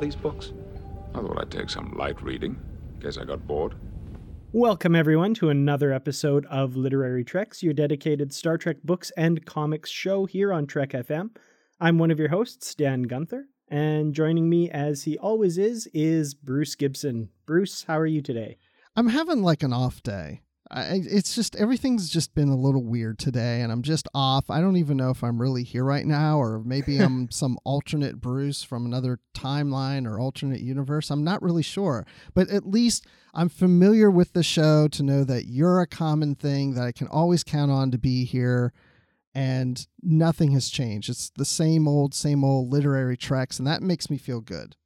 These books? I thought I'd take some light reading. Guess I got bored. Welcome, everyone, to another episode of Literary Treks, your dedicated Star Trek books and comics show here on Trek FM. I'm one of your hosts, Dan Gunther, and joining me, as he always is, is Bruce Gibson. Bruce, how are you today? I'm having like an off day. I, it's just everything's just been a little weird today, and I'm just off. I don't even know if I'm really here right now, or maybe I'm some alternate Bruce from another timeline or alternate universe. I'm not really sure, but at least I'm familiar with the show to know that you're a common thing that I can always count on to be here, and nothing has changed. It's the same old, same old literary treks, and that makes me feel good.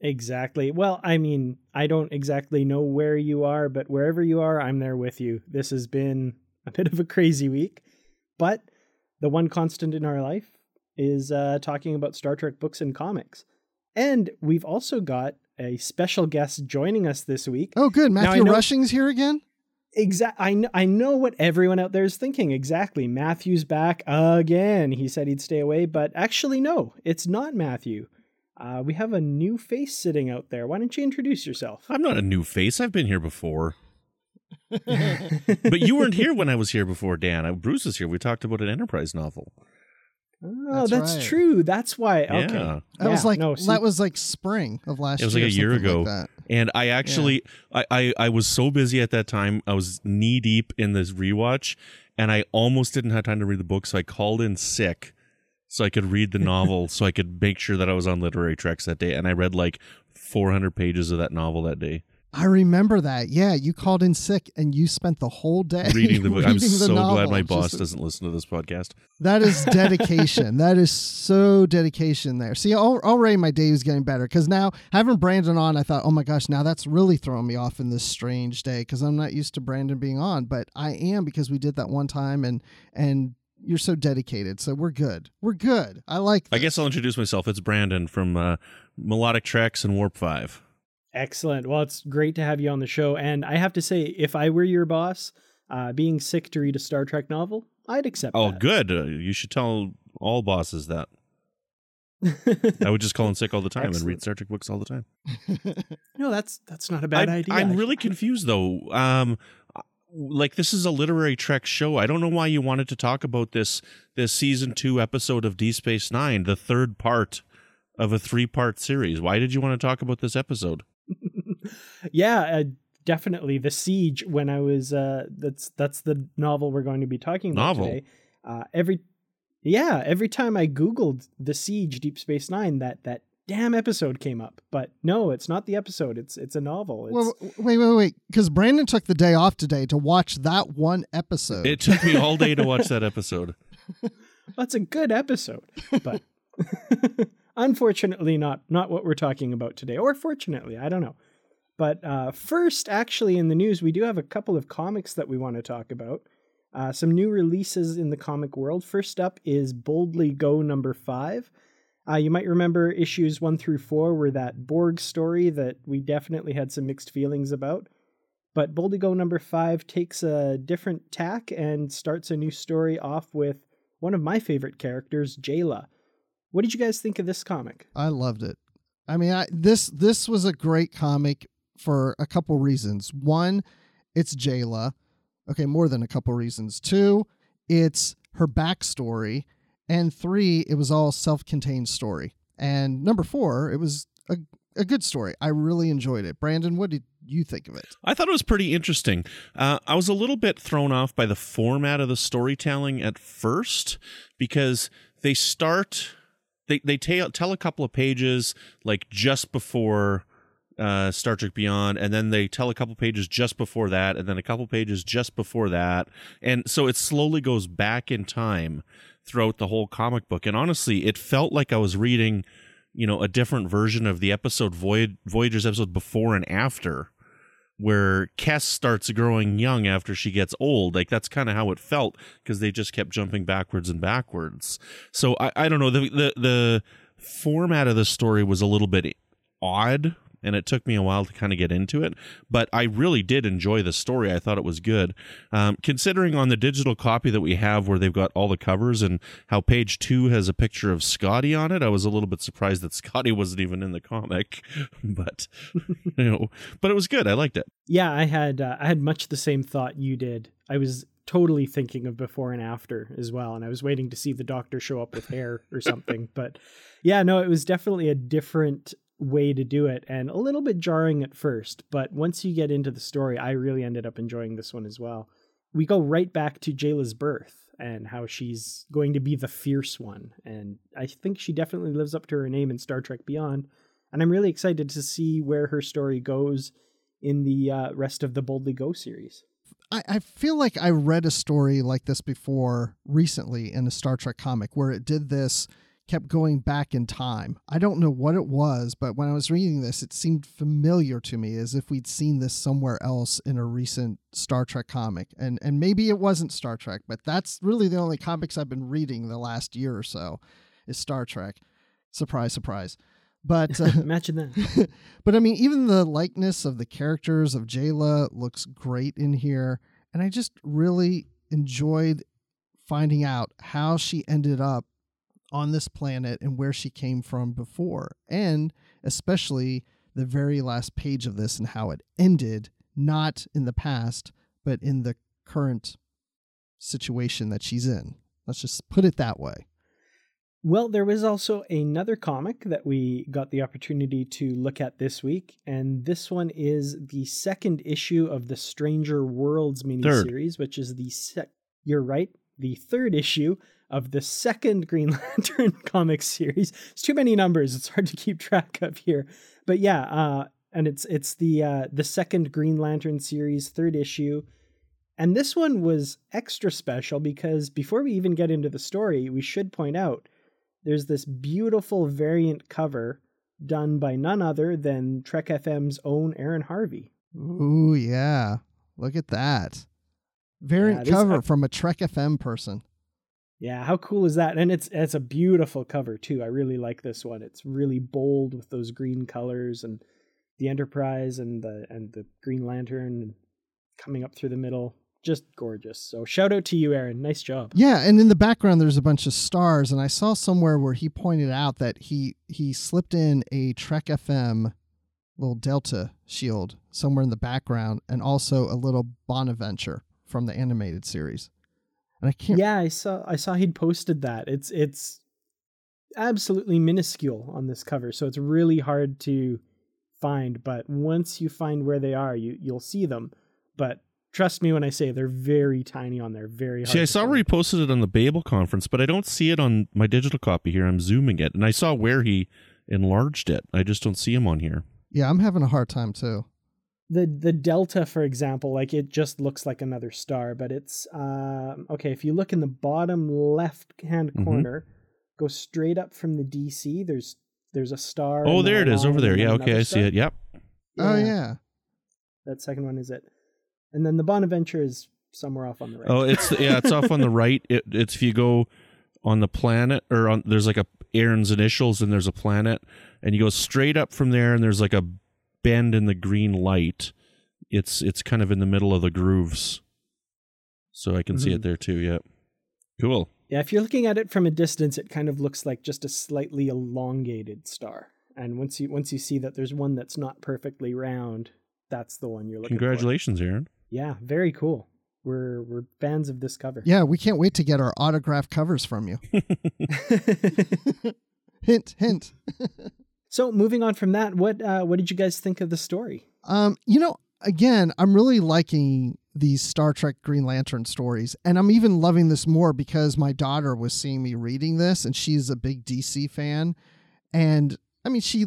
Exactly. Well, I mean, I don't exactly know where you are, but wherever you are, I'm there with you. This has been a bit of a crazy week, but the one constant in our life is uh, talking about Star Trek books and comics. And we've also got a special guest joining us this week. Oh, good. Now, Matthew know- Rushing's here again? Exact. I know. I know what everyone out there is thinking. Exactly. Matthew's back again. He said he'd stay away, but actually, no. It's not Matthew. Uh, we have a new face sitting out there. Why don't you introduce yourself? I'm not a new face. I've been here before. but you weren't here when I was here before, Dan. I, Bruce was here. We talked about an Enterprise novel. Oh, That's that's, right. true. That's why. Okay. Yeah. That was like no, see- that was like spring of last year. It was year. like a year ago. like that. And I actually, I, I, I was so busy at that time. I was knee deep in this rewatch, and I almost didn't have time to read the book. So I called in sick so I could read the novel, so I could make sure that I was on literary treks that day. And I read like 400 pages of that novel that day, I remember that. Yeah, you called in sick and you spent the whole day reading the book. I'm reading the so glad novel. my Just- boss doesn't listen to this podcast. That is dedication. that is so dedication there. See, already my day was getting better because now having Brandon on, I thought, oh my gosh, now that's really throwing me off in this strange day because I'm not used to Brandon being on, but I am because we did that one time and and you're so dedicated. So we're good. We're good. I like. I guess I'll introduce myself. It's Brandon from uh, Melodic Treks and Warp 5. Excellent. Well, it's great to have you on the show. And I have to say, if I were your boss, uh, being sick to read a Star Trek novel, I'd accept Oh, that. good. Uh, you should tell all bosses that. I would just call in sick all the time and read Star Trek books all the time. no, that's that's not a bad I, idea. I'm really confused though. Um, like this is a literary trek show. I don't know why you wanted to talk about this this season two episode of D Space Nine, the third part of a three part series. Why did you want to talk about this episode? yeah, uh, definitely the siege. When I was, uh, that's that's the novel we're going to be talking about Novel? today. Uh, every, yeah, every time I googled the siege, Deep Space Nine, that that damn episode came up. But no, it's not the episode. It's it's a novel. It's, Well, wait, wait, wait. Because Brandon took the day off today to watch that one episode. It took me all day to watch that episode. That's a good episode, but unfortunately not not what we're talking about today. Or fortunately, I don't know. But uh, first, actually, in the news, we do have a couple of comics that we want to talk about. Uh, some new releases in the comic world. First up is Boldly Go number five. Uh, you might remember issues one through four were that Borg story that we definitely had some mixed feelings about. But Boldly Go number five takes a different tack and starts a new story off with one of my favorite characters, Jayla. What did you guys think of this comic? I loved it. I mean, I, this this was a great comic for a couple reasons. One, it's Jayla. Okay, more than a couple reasons. Two, it's her backstory. And three, it was all self contained story. And number four, it was a, a good story. I really enjoyed it. Brandon, what did you think of it? I thought it was pretty interesting. Uh, I was a little bit thrown off by the format of the storytelling at first because they start, they, they tell, tell a couple of pages like just before uh, Star Trek Beyond, and then they tell a couple pages just before that, and then a couple pages just before that, and so it slowly goes back in time throughout the whole comic book. And honestly, it felt like I was reading, you know, a different version of the episode Voy- Voyager's episode before and after, where Kes starts growing young after she gets old. Like that's kind of how it felt because they just kept jumping backwards and backwards. So I, I don't know the the the format of the story was a little bit odd and it took me a while to kind of get into it. But I really did enjoy the story. I thought it was good. Um, considering on the digital copy that we have, where they've got all the covers and how page two has a picture of Scotty on it, I was a little bit surprised that Scotty wasn't even in the comic. but you know, but it was good. I liked it. Yeah, I had uh, I had much the same thought you did. I was totally thinking of before and after as well and i was waiting to see the doctor show up with hair or something but yeah no it was definitely a different way to do it and a little bit jarring at first, but once you get into the story, I really ended up enjoying this one as well. We go right back to Jayla's birth and how she's going to be the fierce one. And I think she definitely lives up to her name in Star Trek Beyond. And I'm really excited to see where her story goes in the uh, rest of the Boldly Go series. I, I feel like I read a story like this before recently in a Star Trek comic where it did this kept going back in time. I don't know what it was, but when I was reading this, it seemed familiar to me as if we'd seen this somewhere else in a recent Star Trek comic. And and maybe it wasn't Star Trek, but that's really the only comics I've been reading the last year or so is Star Trek. Surprise, surprise. But uh, imagine that. but I mean, even the likeness of the characters of Jayla looks great in here, and I just really enjoyed finding out how she ended up on this planet and where she came from before, and especially the very last page of this and how it ended, not in the past, but in the current situation that she's in. Let's just put it that way. Well, there was also another comic that we got the opportunity to look at this week, and this one is the second issue of the Stranger Worlds miniseries, which is the sec. You're right, the third issue of the second Green Lantern comic series. It's too many numbers; it's hard to keep track of here. But yeah, uh, and it's it's the uh, the second Green Lantern series, third issue. And this one was extra special because before we even get into the story, we should point out there's this beautiful variant cover done by none other than Trek FM's own Aaron Harvey. Ooh, yeah. Look at that. Variant yeah, cover from a Trek FM person. Yeah, how cool is that? And it's it's a beautiful cover too. I really like this one. It's really bold with those green colors and the Enterprise and the and the Green Lantern coming up through the middle. Just gorgeous. So shout out to you, Aaron. Nice job. Yeah, and in the background there's a bunch of stars, and I saw somewhere where he pointed out that he he slipped in a Trek FM little Delta shield somewhere in the background, and also a little Bonaventure from the animated series. And I can't. Yeah, I saw. I saw he'd posted that. It's it's absolutely minuscule on this cover, so it's really hard to find. But once you find where they are, you you'll see them. But trust me when I say they're very tiny on there. Very hard. See, I saw find. where he posted it on the Babel conference, but I don't see it on my digital copy here. I'm zooming it, and I saw where he enlarged it. I just don't see him on here. Yeah, I'm having a hard time too the the delta for example like it just looks like another star but it's um, okay if you look in the bottom left hand mm-hmm. corner go straight up from the dc there's there's a star oh there it is over there. yeah okay i see it. yep. Yeah. oh yeah. That second one is it. And then the bonaventure is somewhere off on the right. Oh it's yeah it's off on the right. It, it's if you go on the planet or on there's like a aaron's initials and there's a planet and you go straight up from there and there's like a bend in the green light, it's it's kind of in the middle of the grooves. So I can mm-hmm. see it mm-hmm. there too. Yep. Cool. Yeah, if you're looking at it from a distance, it kind of looks like just a slightly elongated star. And once you once you see that there's one that's not perfectly round, that's the one you're looking Congratulations, for. Aaron. Yeah, very cool. We're we're fans of this cover. Yeah, we can't wait to get our autograph covers from you. hint, hint. so moving on from that, what uh, what did you guys think of the story? Um, you know, again, I'm really liking these Star Trek Green Lantern stories, and I'm even loving this more because my daughter was seeing me reading this, and she's a big DC fan, and I mean, she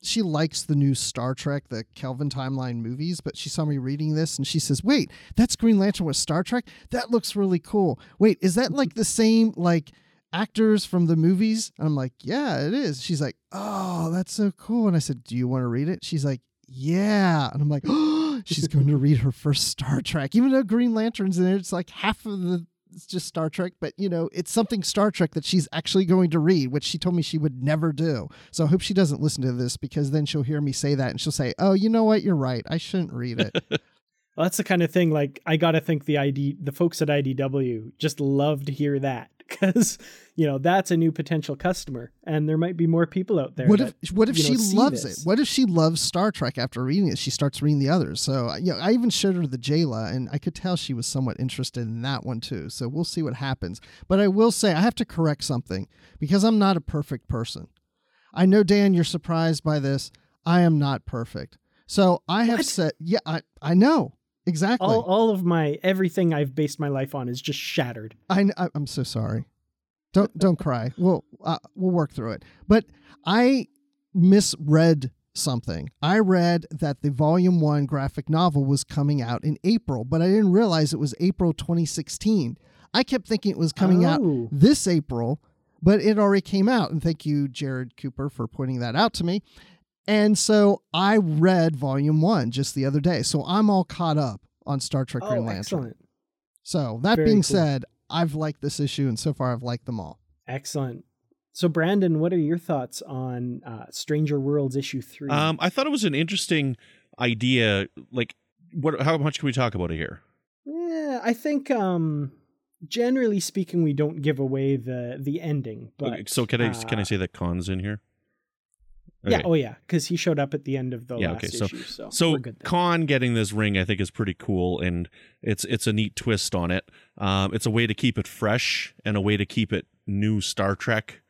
she likes the new Star Trek, the Kelvin timeline movies, but she saw me reading this and she says, "Wait, that's Green Lantern with Star Trek? That looks really cool. Wait, is that like the same like actors from the movies?" I'm like, "Yeah, it is." She's like, "Oh, that's so cool." And I said, "Do you want to read it?" She's like, "Yeah." And I'm like, "Oh, she's going to read her first Star Trek." Even though Green Lantern's in it, it's like half of the it's just Star Trek, but you know, it's something Star Trek that she's actually going to read, which she told me she would never do. So I hope she doesn't listen to this because then she'll hear me say that and she'll say, "Oh, you know what? You're right. I shouldn't read it." well, that's the kind of thing. Like I gotta think the ID, the folks at IDW just love to hear that because you know that's a new potential customer, and there might be more people out there. What that, if what if she know, loves it? What if she loves Star Trek after reading it? She starts reading the others. So you know, I even showed her the Jayla, and I could tell she was somewhat interested in that one too. So we'll see what happens. But I will say I have to correct something because I'm not a perfect person. I know Dan, you're surprised by this. I am not perfect. So I have What? said, yeah, I I know exactly. all all of my everything I've based my life on is just shattered. I, I am so sorry. Don't don't cry. We'll uh, we'll work through it. But I misread something. I read that the volume 1 graphic novel was coming out in April, but I didn't realize it was April 2016. I kept thinking it was coming out Oh. this April, but it already came out and thank you Jared Cooper for pointing that out to me. And so I read volume 1 just the other day. So I'm all caught up on Star Trek Green Oh, Lantern. excellent, So that Very being cool. said, I've liked this issue, and so far I've liked them all. excellent. So Brandon, what are your thoughts on uh, Stranger Worlds issue three? Um, I thought it was an interesting idea. Like, what? How much can we talk about it here? Yeah, I think um generally speaking we don't give away the the ending, but Okay, so can I can I uh, say that Khan's in here? Yeah, oh yeah, cuz he showed up at the end of the Yeah, last okay, so- issue, so So we're good there. Khan getting this ring, I think, is pretty cool, and it's it's a neat twist on it. Um, it's a way to keep it fresh and a way to keep it new Star Trek,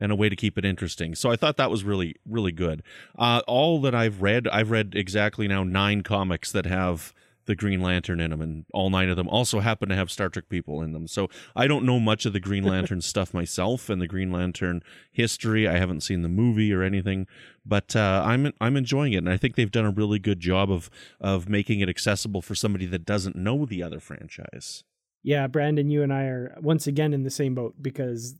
and a way to keep it interesting. So I thought that was really really good. Uh, all that I've read, I've read exactly now nine comics that have the Green Lantern in them, and all nine of them also happen to have Star Trek people in them. So I don't know much of the Green Lantern stuff myself and the Green Lantern history. I haven't seen the movie or anything, but uh, I'm I'm enjoying it, and I think they've done a really good job of of making it accessible for somebody that doesn't know the other franchise. Yeah, Brandon, you and I are once again in the same boat because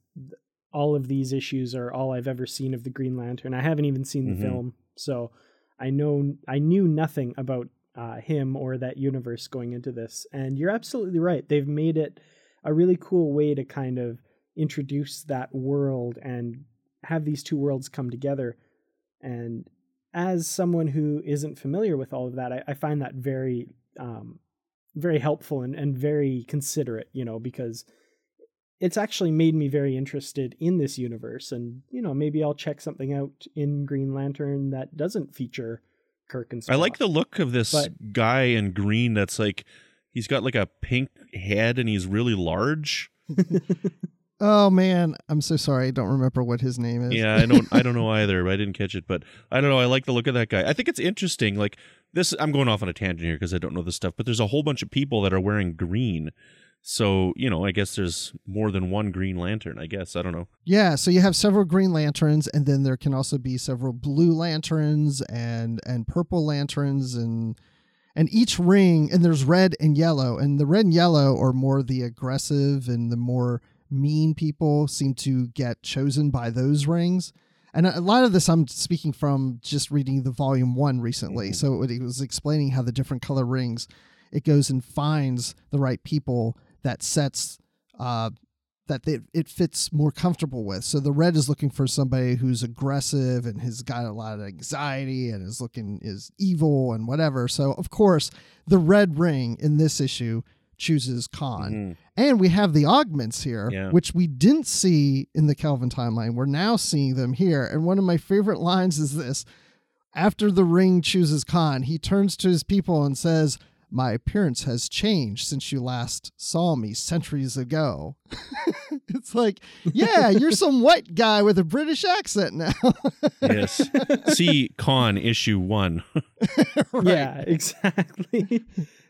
all of these issues are all I've ever seen of the Green Lantern. I haven't even seen the Mhm. film, so I know I knew nothing about uh, him or that universe going into this. And you're absolutely right; they've made it a really cool way to kind of introduce that world and have these two worlds come together. And as someone who isn't familiar with all of that, I, I find that very um, very helpful and, and very considerate, you know, because it's actually made me very interested in this universe. And, you know, maybe I'll check something out in Green Lantern that doesn't feature Kirk and I like the look of this But- guy in green. That's like he's got like a pink head and he's really large. Oh man, I'm so sorry. I don't remember what his name is. Yeah, I don't I don't know either. I didn't catch it, but I don't know. I like the look of that guy. I think it's interesting. Like this, I'm going off on a tangent here because I don't know this stuff. But there's a whole bunch of people that are wearing green. So you know, I guess there's more than one Green Lantern. I guess I don't know. Yeah, so you have several green lanterns, and then there can also be several blue lanterns and and purple lanterns, and and each ring, and there's red and yellow, and the red and yellow are more the aggressive and the more mean people seem to get chosen by those rings. And a lot of this I'm speaking from just reading the volume one recently. Mhm. So it was explaining how the different color rings, it goes and finds the right people that sets uh, that they, it fits more comfortable with. So the red is looking for somebody who's aggressive and has got a lot of anxiety and is looking is evil and whatever. So of course, the red ring in this issue chooses Khan. Mhm. And we have the augments here, Yeah. which we didn't see in the Kelvin timeline. We're now seeing them here. And one of my favorite lines is this after the ring chooses Khan, he turns to his people and says, My appearance has changed since you last saw me centuries ago. it's like, yeah, you're some white guy with a British accent now. Yes. See Khan issue one. Yeah, exactly.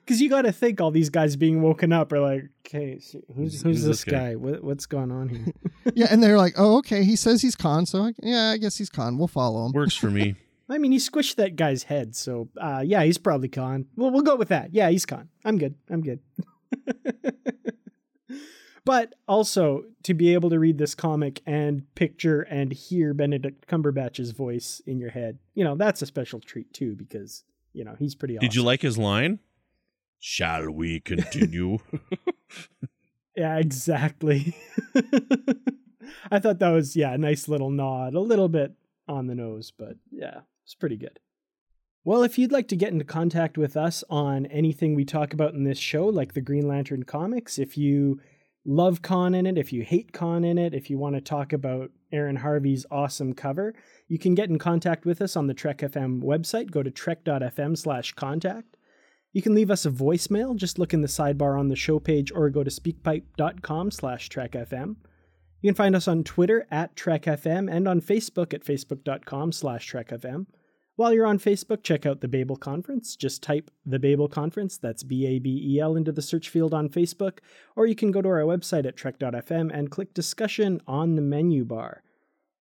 Because you got to think all these guys being woken up are like, okay, so who's, Who's- who's, who's this this guy?" guy? What, what's going on here? yeah, and they're like, oh, okay, he says he's Khan, so I, yeah, I guess he's Khan. We'll follow him. Works for me. I mean, he squished that guy's head, so uh, yeah, he's probably Khan. Well, we'll go with that. Yeah, he's Khan. I'm good. I'm good. but also to be able to read this comic and picture and hear Benedict Cumberbatch's voice in your head, you know, that's a special treat too because you know he's pretty. Did you like his line? Shall we continue? Yeah, exactly. I thought that was yeah, a nice little nod, a little bit on the nose, but yeah, it's pretty good. Well, if you'd like to get into contact with us on anything we talk about in this show, like the Green Lantern comics, if you love Khan in it, if you hate Khan in it, if you want to talk about Aaron Harvey's awesome cover, you can get in contact with us on the Trek FM website. Go to trek.fm slash contact. You can leave us a voicemail. Just look in the sidebar on the show page or go to speakpipe.com slash trekfm. You can find us on Twitter at trekfm and on Facebook at facebook.com slash trekfm. While you're on Facebook, check out the Babel Conference. Just type the Babel Conference, that's B A B E L, into the search field on Facebook, or you can go to our website at trek.fm and click discussion on the menu bar.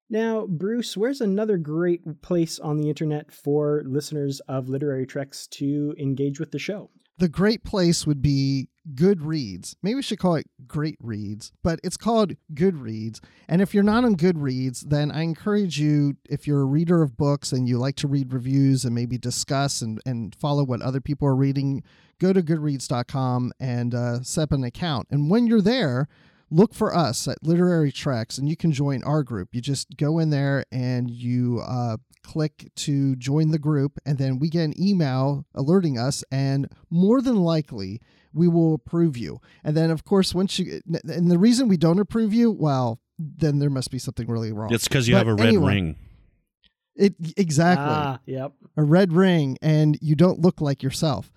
Now, Bruce, where's another great place on the internet for listeners of Literary Treks to engage with the show? The great place would be Goodreads. Maybe we should call it Great Reads, but it's called Goodreads. And if you're not on Goodreads, then I encourage you, if you're a reader of books and you like to read reviews and maybe discuss and, and follow what other people are reading, go to goodreads.com and uh, set up an account. And when you're there, look for us at Literary Treks and you can join our group. You just go in there and you uh, click to join the group, and then we get an email alerting us, and more than likely, we will approve you. And then, of course, once you, and the reason we don't approve you, well, then there must be something really wrong. It's because you But have a red anyway, ring. It exactly Ah, yep. a red ring and you don't look like yourself.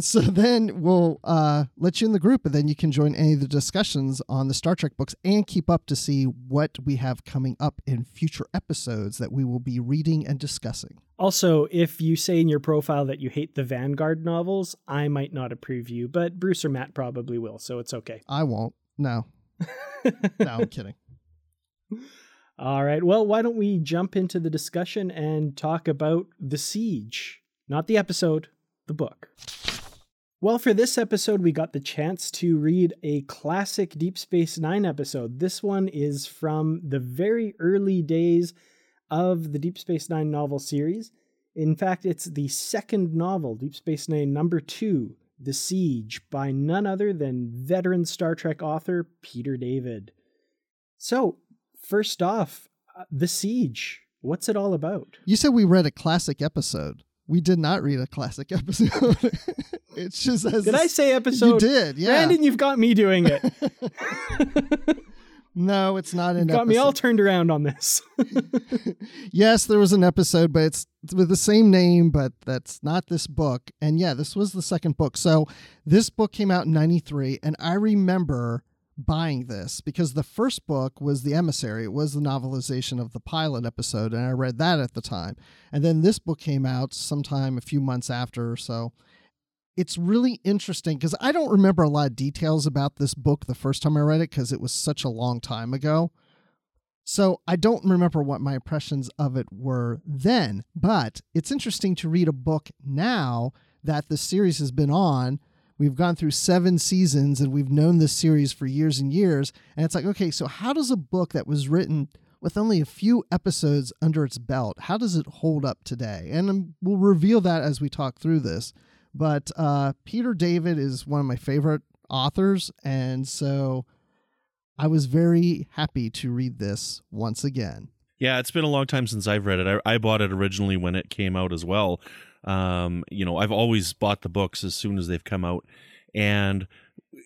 So then we'll uh, let you in the group, and then you can join any of the discussions on the Star Trek books and keep up to see what we have coming up in future episodes that we will be reading and discussing. Also, if you say in your profile that you hate the Vanguard novels, I might not approve you, but Bruce or Matt probably will, so it's okay. I won't. No, no, I'm kidding. All right. Well, why don't we jump into the discussion and talk about The Siege? Not the episode, the book. Well, for this episode, we got the chance to read a classic Deep Space Nine episode. This one is from the very early days of the Deep Space Nine novel series. In fact, it's the second novel, Deep Space Nine number two, The Siege, by none other than veteran Star Trek author Peter David. So, first off, uh, The Siege. What's it all about? You said we read a classic episode. We did not read a classic episode. it's just as Did I say episode? You did, yeah. Brandon, you've got me doing it. no, it's not an You've got episode. me all turned around on this. yes, there was an episode, but it's with the same name, but that's not this book. And yeah, this was the second book. So this book came out in 93, and I remember buying this because the first book was The Emissary. It was the novelization of the pilot episode, and I read that at the time. And then this book came out sometime a few months after or so. It's really interesting because I don't remember a lot of details about this book the first time I read it because it was such a long time ago. So I don't remember what my impressions of it were then, but it's interesting to read a book now that the series has been on. We've gone through seven seasons and we've known this series for years and years. And it's like, okay, so how does a book that was written with only a few episodes under its belt, how does it hold up today? And um, we'll reveal that as we talk through this. But uh, Peter David is one of my favorite authors. And so I was very happy to read this once again. Yeah, it's been a long time since I've read it. I, I bought it originally when it came out as well. Um, you know, I've always bought the books as soon as they've come out. And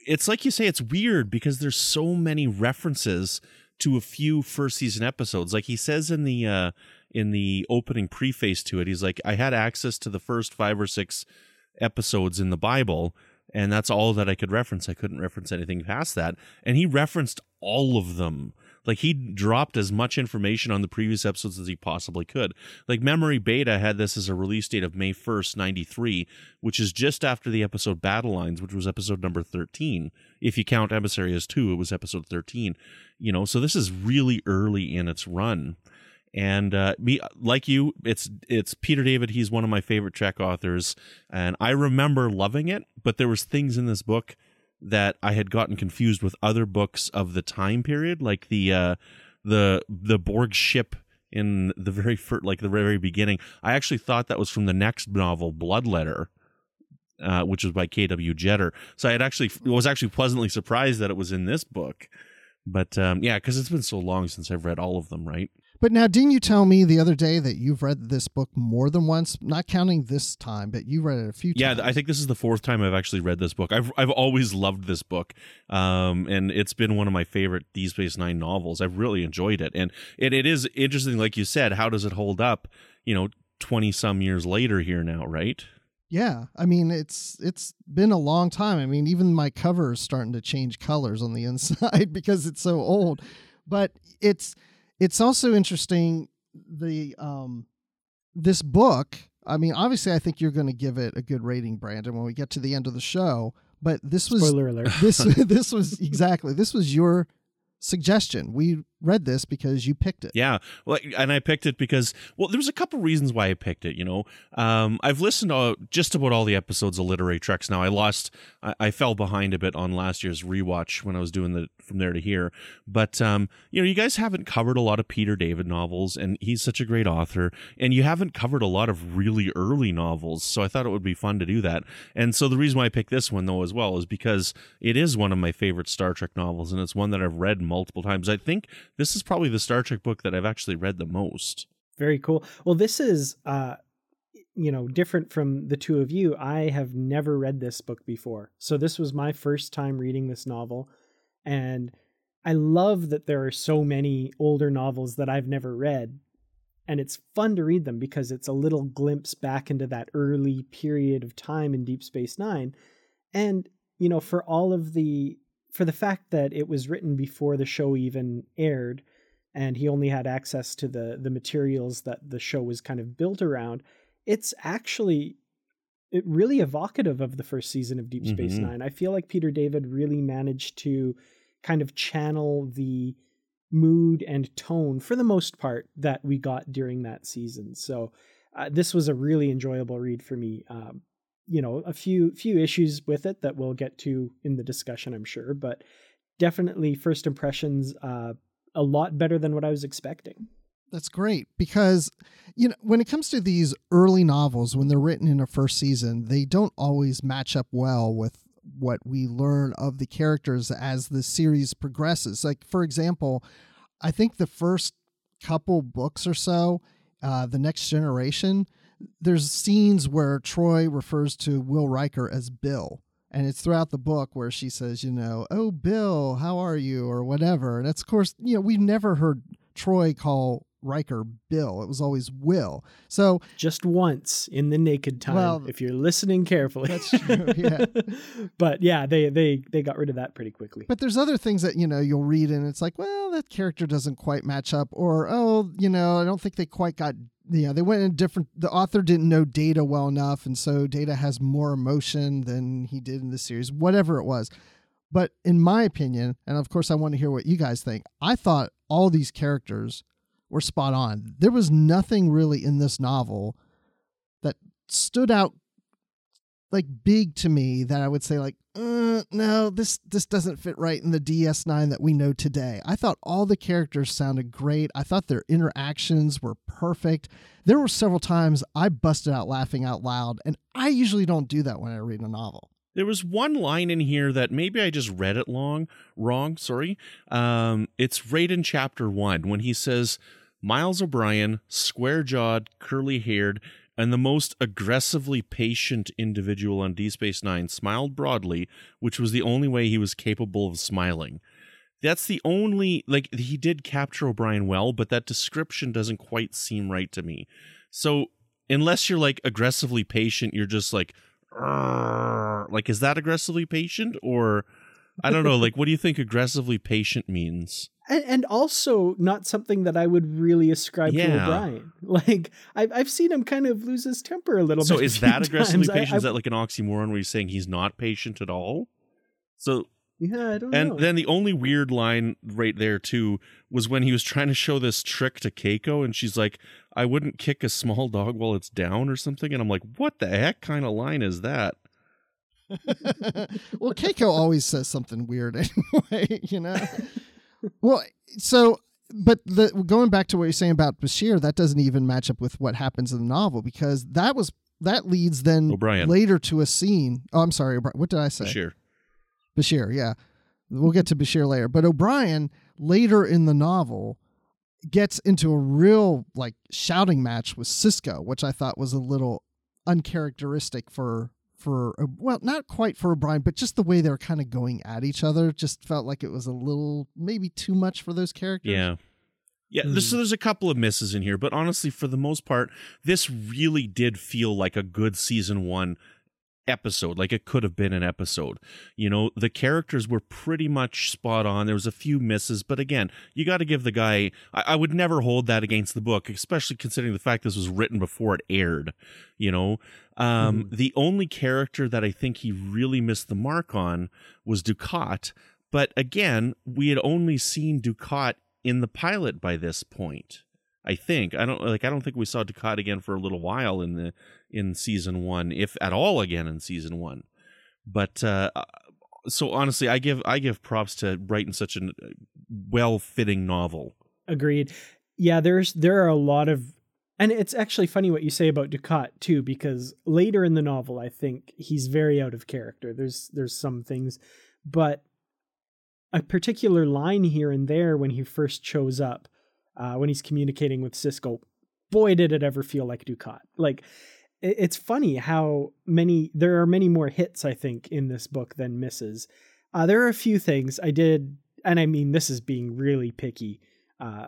it's like you say, it's weird because there's so many references to a few first season episodes. Like he says in the uh in the opening preface to it, he's like, I had access to the first five or six episodes in the Bible, and that's all that I could reference. I couldn't reference anything past that. And he referenced all of them. Like he dropped as much information on the previous episodes as he possibly could. Like Memory Beta had this as a release date of May 1st, 93, which is just after the episode Battle Lines, which was episode number 13. If you count Emissary as two, it was episode 13. You know, so this is really early in its run. And uh, me, like you, it's it's Peter David. He's one of my favorite Trek authors, and I remember loving it. But there was things in this book that I had gotten confused with other books of the time period, like the uh, the the Borg ship in the very first, like the very beginning. I actually thought that was from the next novel, Bloodletter, uh, which was by K.W. Jeter. So I had actually was actually pleasantly surprised that it was in this book. But um, yeah, because it's been so long since I've read all of them, right? But now, didn't you tell me the other day that you've read this book more than once? Not counting this time, but you read it a few times. yeah, times. I think this is the fourth time I've actually read this book. I've I've always loved this book, um, and it's been one of my favorite Deep Space Nine novels. I've really enjoyed it, and it, it is interesting, like you said. How does it hold up? You know, twenty some years later here now, right? Yeah, I mean it's it's been a long time. I mean, even my cover is starting to change colors on the inside because it's so old. But it's it's also interesting the um this book. I mean, obviously, I think you're going to give it a good rating, Brandon, when we get to the end of the show. But this was Spoiler alert. this this was exactly this was your suggestion. We read this because you picked it. Yeah, well, and I picked it because well, there was a couple reasons why I picked it. You know, um, I've listened to just about all the episodes of Literary Treks now. I lost, I, I, fell behind a bit on last year's rewatch when I was doing the from there to here. But um, you know, you guys haven't covered a lot of Peter David novels, and he's such a great author, and you haven't covered a lot of really early novels. So I thought it would be fun to do that. And so the reason why I picked this one though as well is because it is one of my favorite Star Trek novels, and it's one that I've read multiple times. I think this is probably the Star Trek book that I've actually read the most. Very cool. Well, this is uh you know, different from the two of you. I have never read this book before. So this was my first time reading this novel and I love that there are so many older novels that I've never read and it's fun to read them because it's a little glimpse back into that early period of time in Deep Space 9 and you know for all of the for the fact that it was written before the show even aired and he only had access to the the materials that the show was kind of built around it's actually it really evocative of the first season of deep space Mhm. nine i feel like peter david really managed to kind of channel the mood and tone for the most part that we got during that season so uh, this was a really enjoyable read for me um, you know a few few issues with it that we'll get to in the discussion i'm sure but definitely first impressions uh, a lot better than what i was expecting That's great because you know when it comes to these early novels when they're written in a first season, they don't always match up well with what we learn of the characters as the series progresses. Like for example, I think the first couple books or so, uh, the next generation, there's scenes where Troi refers to Will Riker as Bill. And it's throughout the book where she says, you know, oh, Bill, how are you? Or whatever. And it's, of course, you know, we've never heard Troi call Riker Bill. It was always Will. So just once in the naked time Well, if you're listening carefully that's true, yeah. but yeah they they they got rid of that pretty quickly But there's other things that, you know, you'll read and it's like, well, that character doesn't quite match up. Or, oh, you know, I don't think they quite got, know, they went in different, the author didn't know Data well enough. And so Data has more emotion than he did in the series, whatever it was. But in my opinion, and of course, I want to hear what you guys think, I thought all these characters were spot on. There was nothing really in this novel that stood out like big to me that I would say like uh, no this this doesn't fit right in the DS9 that we know today. I thought all the characters sounded great. I thought their interactions were perfect. There were several times I busted out laughing out loud and I usually don't do that when I read a novel. There was one line in here that maybe I just read it long wrong. Sorry. Um, it's right in chapter one when he says Miles O'Brien, square jawed, curly haired, and the most aggressively patient individual on D Space Nine smiled broadly, which was the only way he was capable of smiling. That's the only like he did capture O'Brien well, but that description doesn't quite seem right to me. So unless you're like aggressively patient, you're just like like is that aggressively patient or I don't know. Like, what do you think aggressively patient means? And, and also not something that I would really ascribe to Yeah. O'Brien. Like I've I've seen him kind of lose his temper a little So bit. a is that aggressively times. Patient? I- is that like an oxymoron where he's saying he's not patient at all? So yeah, I don't know. and know. then the only weird line right there too was when he was trying to show this trick to Keiko, and she's like, "I wouldn't kick a small dog while it's down" or something, and I'm like, "What the heck kind of line is that?" well, Keiko always says something weird anyway, you know. Well, so but the going back to what you're saying about Bashir, that doesn't even match up with what happens in the novel because that was that leads then O'Brien. later to a scene. Oh, I'm sorry, O'Brien. what did I say? Bashir. Bashir, yeah. We'll get to Bashir later. But O'Brien later in the novel gets into a real like shouting match with Sisko, which I thought was a little uncharacteristic for for well, not quite for O'Brien, but just the way they're kind of going at each other just felt like it was a little maybe too much for those characters. Yeah. Yeah, there's, so there's a couple of misses in here, but honestly, for the most part, this really did feel like a good season one episode. Like it could have been an episode. You know, the characters were pretty much spot on. There was a few misses, but again, you got to give the guy. I, I would never hold that against the book, especially considering the fact this was written before it aired. You know, um, the only character that I think he really missed the mark on was Dukat. But again, we had only seen Dukat in the pilot by this point. I think I don't like I don't think we saw Dukat again for a little while in the in season one, if at all again in season one. But uh, so honestly, I give I give props to writing such a well fitting novel. Agreed. Yeah, there's there are a lot of and it's actually funny what you say about Ducat too, because later in the novel I think he's very out of character. There's there's some things, but a particular line here and there when he first shows up, uh, when he's communicating with Sisko, boy did it ever feel like Dukat. Like it's funny how many there are many more hits I think in this book than misses. Uh, there are a few things I did, and I mean this is being really picky. Uh,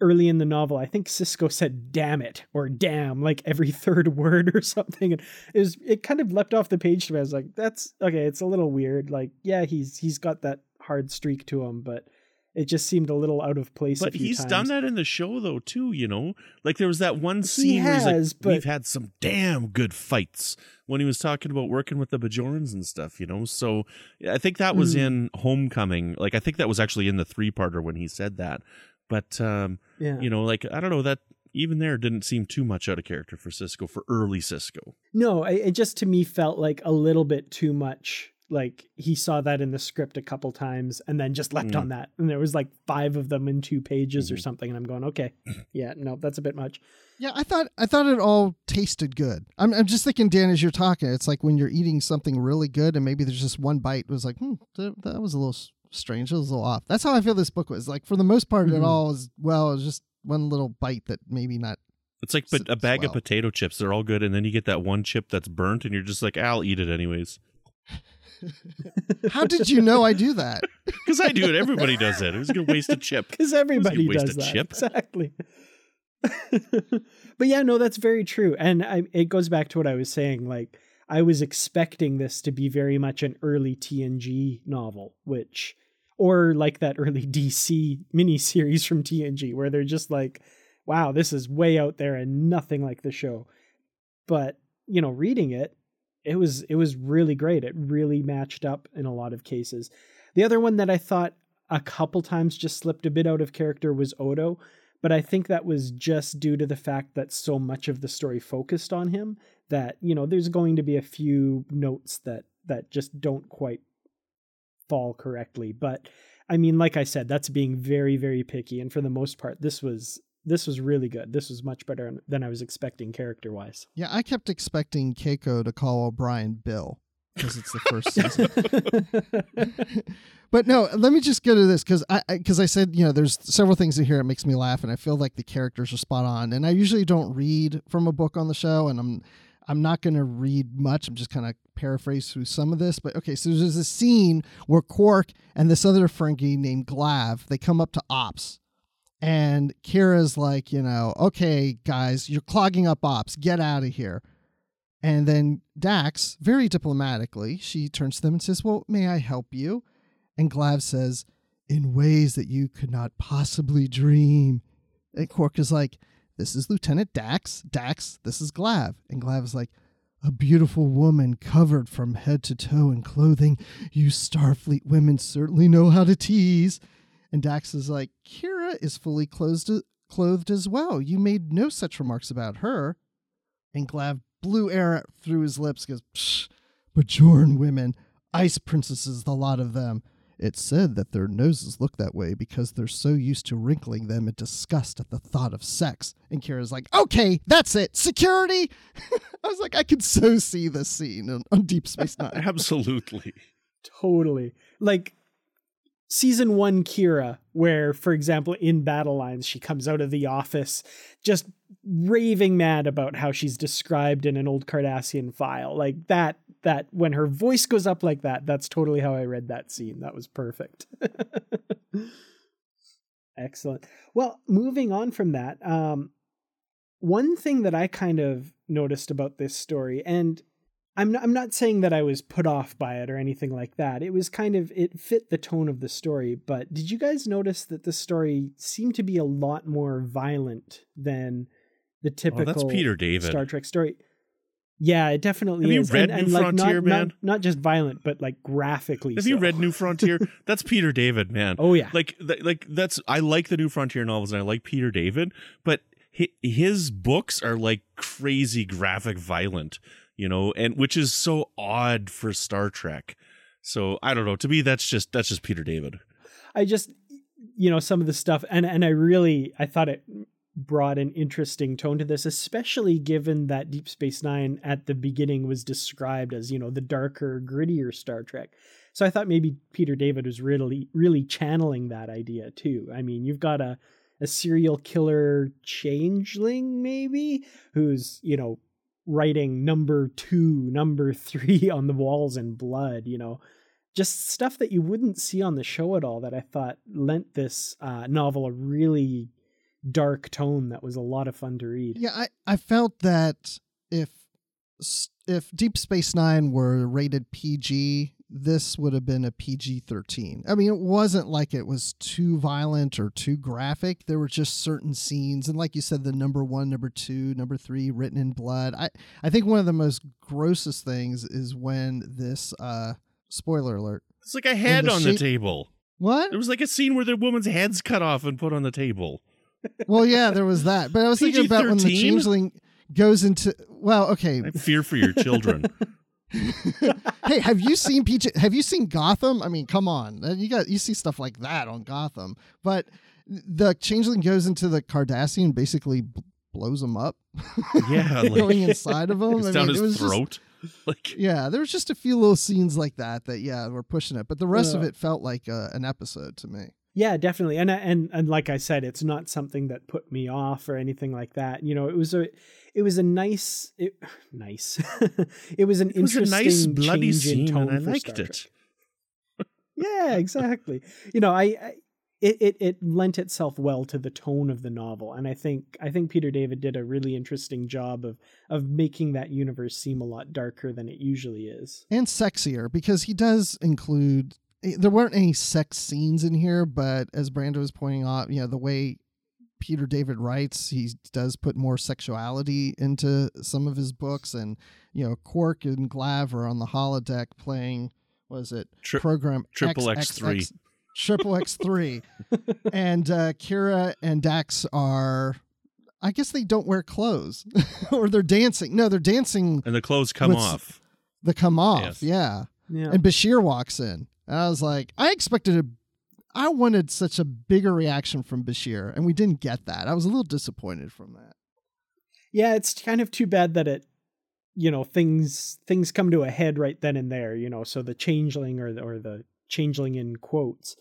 early in the novel, I think Sisko said "damn it" or "damn" like every third word or something, and it was it kind of leapt off the page to me. I was like, "That's okay." It's a little weird. Like, yeah, he's he's got that hard streak to him, but it just seemed a little out of place. But he's times. done that in the show though too, you know. Like there was that one scene where he's has, like, but- "We've had some damn good fights." When he was talking about working with the Bajorans and stuff, you know. So I think that was Mm. in Homecoming. Like I think that was actually in the three parter when he said that. But um, Yeah. you know, like I don't know that even there didn't seem too much out of character for Sisko for early Sisko. No, it just to me felt like a little bit too much. Like he saw that in the script a couple times and then just left Mm. on that. And there was like five of them in two pages or Mhm. something. And I'm going, okay, yeah, no, that's a bit much. Yeah, I thought I thought it all tasted good. I'm I'm just thinking, Dan, as you're talking, it's like when you're eating something really good, and maybe there's just one bite was like, hmm, that, that was a little strange, it was a little off. That's how I feel this book was. Like for the most part, it Mhm. all was well. It was just one little bite that maybe not. It's like but a bag well. of potato chips. They're all good, and then you get that one chip that's burnt, and you're just like, "I'll eat it anyways." How did you know I do that? Because I do it. Everybody does it. Who's gonna waste a chip? Because everybody waste does a that. chip. Exactly. but yeah, no, that's very true. And I, it goes back to what I was saying. Like, I was expecting this to be very much an early TNG novel, which, or like that early DC miniseries from TNG, where they're just like, wow, this is way out there and nothing like the show. But, you know, reading it, it was it was really great. It really matched up in a lot of cases. The other one that I thought a couple times just slipped a bit out of character was Odo, but I think that was just due to the fact that so much of the story focused on him that, you know, there's going to be a few notes that that just don't quite fall correctly. But I mean, like I said, that's being very very picky and for the most part this was this was really good. This was much better than I was expecting character wise. Yeah, I kept expecting Keiko to call O'Brien Bill because it's the first season. but no, let me just go to this because I because I, said you know there's several things in here that makes me laugh and I feel like the characters are spot on and I usually don't read from a book on the show and I'm I'm not going to read much I'm just kind of paraphrase through some of this but okay so there's a scene where Quark and this other Ferengi named Glav they come up to Ops and Kira's like you know okay guys you're clogging up Ops get out of here And then Dax, very diplomatically, she turns to them and says, Well, may I help you? And Glav says, In ways that you could not possibly dream. And Quark is like, This is Lieutenant Dax. Dax, this is Glav. And Glav is like, A beautiful woman covered from head to toe in clothing. You Starfleet women certainly know how to tease. And Dax is like, Kira is fully clothed, clothed as well. You made no such remarks about her. And Glav blew air through his lips, goes, Psh, Bajoran women, ice princesses, the lot of them. It's said that their noses look that way because they're so used to wrinkling them in disgust at the thought of sex. And Kira's like, okay, that's it. Security. I was like, I could so see this scene on, on Deep Space Nine. Absolutely. Totally. Like season one Kira, where, for example, in Battle Lines, she comes out of the office just raving mad about how she's described in an old Cardassian file. Like that, that when her voice goes up like that, that's totally how I read that scene. That was perfect. Excellent. Well, moving on from that, um, one thing that I kind of noticed about this story, and I'm not, I'm not saying that I was put off by it or anything like that. It was kind of it fit the tone of the story, but did you guys notice that the story seemed to be a lot more violent than the typical Oh, that's Peter David. Star Trek story? Yeah, it definitely Have you is. read and, and New like Frontier, not, man? Not, not just violent, but like graphically. Have you read New Frontier? That's Peter David, man. Oh yeah. Like, th- like that's I like the New Frontier novels and I like Peter David, but his books are like crazy graphic violent, you know, and which is so odd for Star Trek. So I don't know. To me, that's just that's just Peter David. I just you know some of the stuff and and I really I thought it brought an interesting tone to this especially given that Deep Space 9 at the beginning was described as you know the darker grittier Star Trek. So I thought maybe Peter David was really really channeling that idea too. I mean, you've got a a serial killer changeling maybe who's, you know, writing number 2, number 3 on the walls in blood, you know just stuff that you wouldn't see on the show at all that I thought lent this uh, novel a really dark tone that was a lot of fun to read. Yeah, I, I felt that if if Deep Space Nine were rated PG, this would have been a PG thirteen. I mean, it wasn't like it was too violent or too graphic. There were just certain scenes, and like you said, the number one, number two, number three, written in blood. I I think one of the most grossest things is when this uh spoiler alert. It's like a head the on the table. What? There was like a scene where the woman's head's cut off and put on the table. Well, yeah, there was that. But I was thinking about when the PG-13? changeling goes into well, okay, I fear for your children. hey, have you seen Peach? Have you seen Gotham? I mean, come on, Uh, you got you see stuff like that on Gotham. But the changeling goes into the Cardassian, basically b- blows him up, yeah, like, going inside of him. it's I down mean, it was his just- throat. like yeah, there was just a few little scenes like that that yeah were pushing it, but the rest of it felt like uh, an episode to me. Yeah, definitely. And uh, and and like I said, it's not something that put me off or anything like that. You know, it was a it was a nice it, nice. it was an it was a interesting nice bloody change in scene, tone and I liked Star it. Yeah, exactly. you know, I, I it, it it lent itself well to the tone of the novel, and I think I think Peter David did a really interesting job of of making that universe seem a lot darker than it usually is. and sexier because he does include there weren't any sex scenes in here but as brando was pointing out you know the way peter david writes he does put more sexuality into some of his books and you know quark and glav are on the holodeck playing was it Tri- program Triple X3. triple x3 and uh kira and dax are i guess they don't wear clothes or they're dancing no they're dancing And the clothes come off. the come off Yes. yeah Yeah. and Bashir walks in. And I was like, I expected a, I wanted such a bigger reaction from Bashir, and we didn't get that. I was a little disappointed from that. yeah it's kind of too bad that it you know things things come to a head right then and there you know so the changeling or the, or the changeling in quotes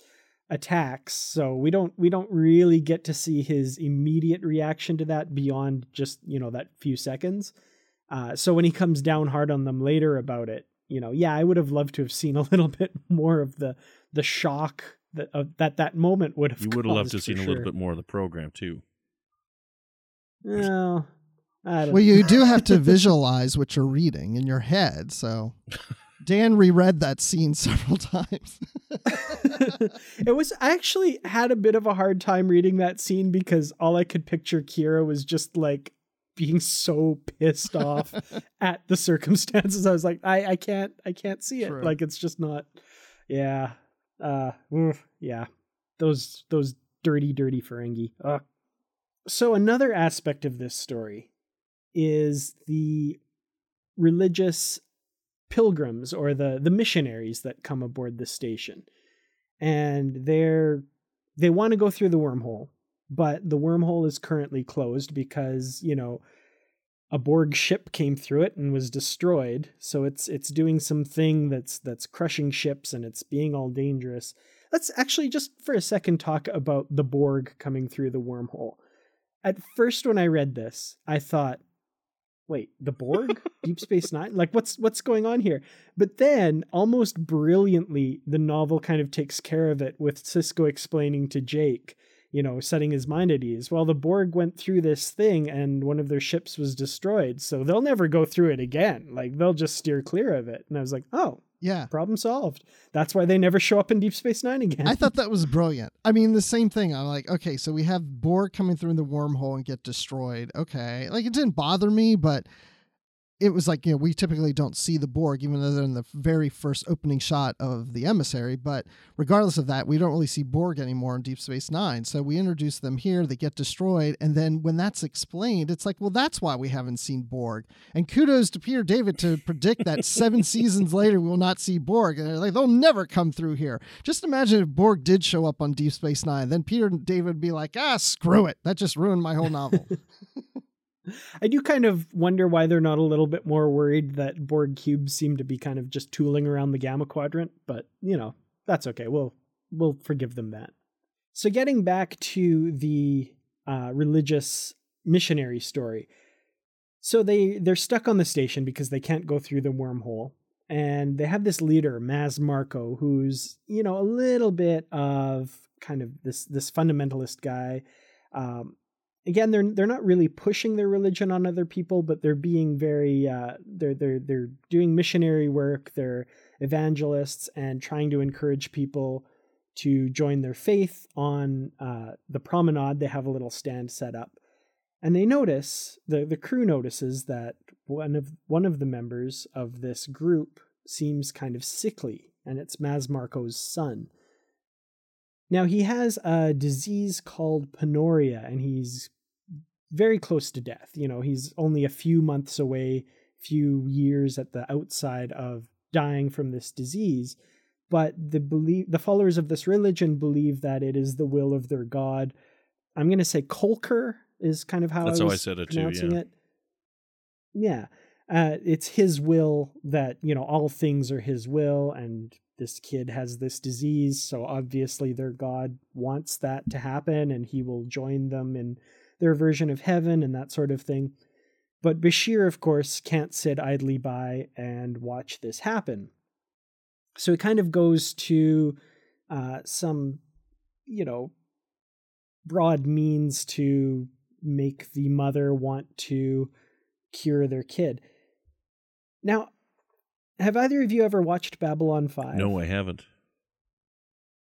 attacks so we don't we don't really get to see his immediate reaction to that beyond just you know that few seconds uh, so when he comes down hard on them later about it you know yeah i would have loved to have seen a little bit more of the the shock that uh, that that moment would have You would have loved to have seen for a little bit more of the program too. Well, I don't Well, you do have to visualize what you're reading in your head. So Dan reread that scene several times. it was I actually had a bit of a hard time reading that scene because all I could picture Kira was just like being so pissed off at the circumstances. I was like, I, I can't I can't see it. True. Like it's just not yeah. Uh yeah. Those those dirty, dirty Ferengi. Ugh. So another aspect of this story is the religious pilgrims or the the missionaries that come aboard the station and they're they want to go through the wormhole but the wormhole is currently closed because you know a borg ship came through it and was destroyed. So it's it's doing something that's that's crushing ships and it's being all dangerous. Let's actually just for a second talk about the borg coming through the wormhole. At first when i read this i thought wait the borg? Deep space nine? Like what's what's going on here? But then almost brilliantly the novel kind of takes care of it with Sisko explaining to jake you know setting his mind at ease well the borg went through this thing and one of their ships was destroyed so they'll never go through it again like they'll just steer clear of it and i was like oh yeah. problem solved that's why they never show up in deep space nine again I thought that was brilliant. I mean, the same thing. I'm like, okay, so we have Borg coming through the wormhole and get destroyed. Okay. Like, it didn't bother me, but it was like, you know, we typically don't see the Borg, even though they're in the very first opening shot of the emissary. But regardless of that, we don't really see Borg anymore in Deep Space Nine. So we introduce them here, they get destroyed. And then when that's explained, it's like, well, that's why we haven't seen Borg. And kudos to Peter David to predict that seven seasons later we will not see Borg. And they're like, they'll never come through here. Just imagine if Borg did show up on Deep Space Nine. Then Peter David would be like, ah, screw it. That just ruined my whole novel. I do kind of wonder why they're not a little bit more worried that Borg cubes seem to be kind of just tooling around the gamma quadrant, but you know, that's okay. We'll we'll forgive them that. So getting back to the uh, religious missionary story. So they they're stuck on the station because they can't go through the wormhole and they have this leader, Mas Marko, who's, you know, a little bit of kind of this this fundamentalist guy. Um, again they're they're not really pushing their religion on other people but they're being very uh, they're they're they're doing missionary work. They're evangelists and trying to encourage people to join their faith on uh, the promenade. They have a little stand set up. And they notice the the crew notices that one of one of the members of this group seems kind of sickly and it's Mas Marko's son. Now he has a disease called panoria and he's very close to death. You know, he's only a few months away, few years at the outside of dying from this disease. But the believe the followers of this religion believe that it is the will of their god. I'm going to say Kolker is kind of how That's I how I said it too, yeah. it. Yeah, uh, it's his will that you know all things are his will, and this kid has this disease, so obviously their god wants that to happen, and he will join them in their version of heaven and that sort of thing. But Bashir, of course, can't sit idly by and watch this happen. So he kind of goes to uh, some, you know, broad means to make the mother want to cure their kid. Now, have either of you ever watched Babylon 5? No, I haven't.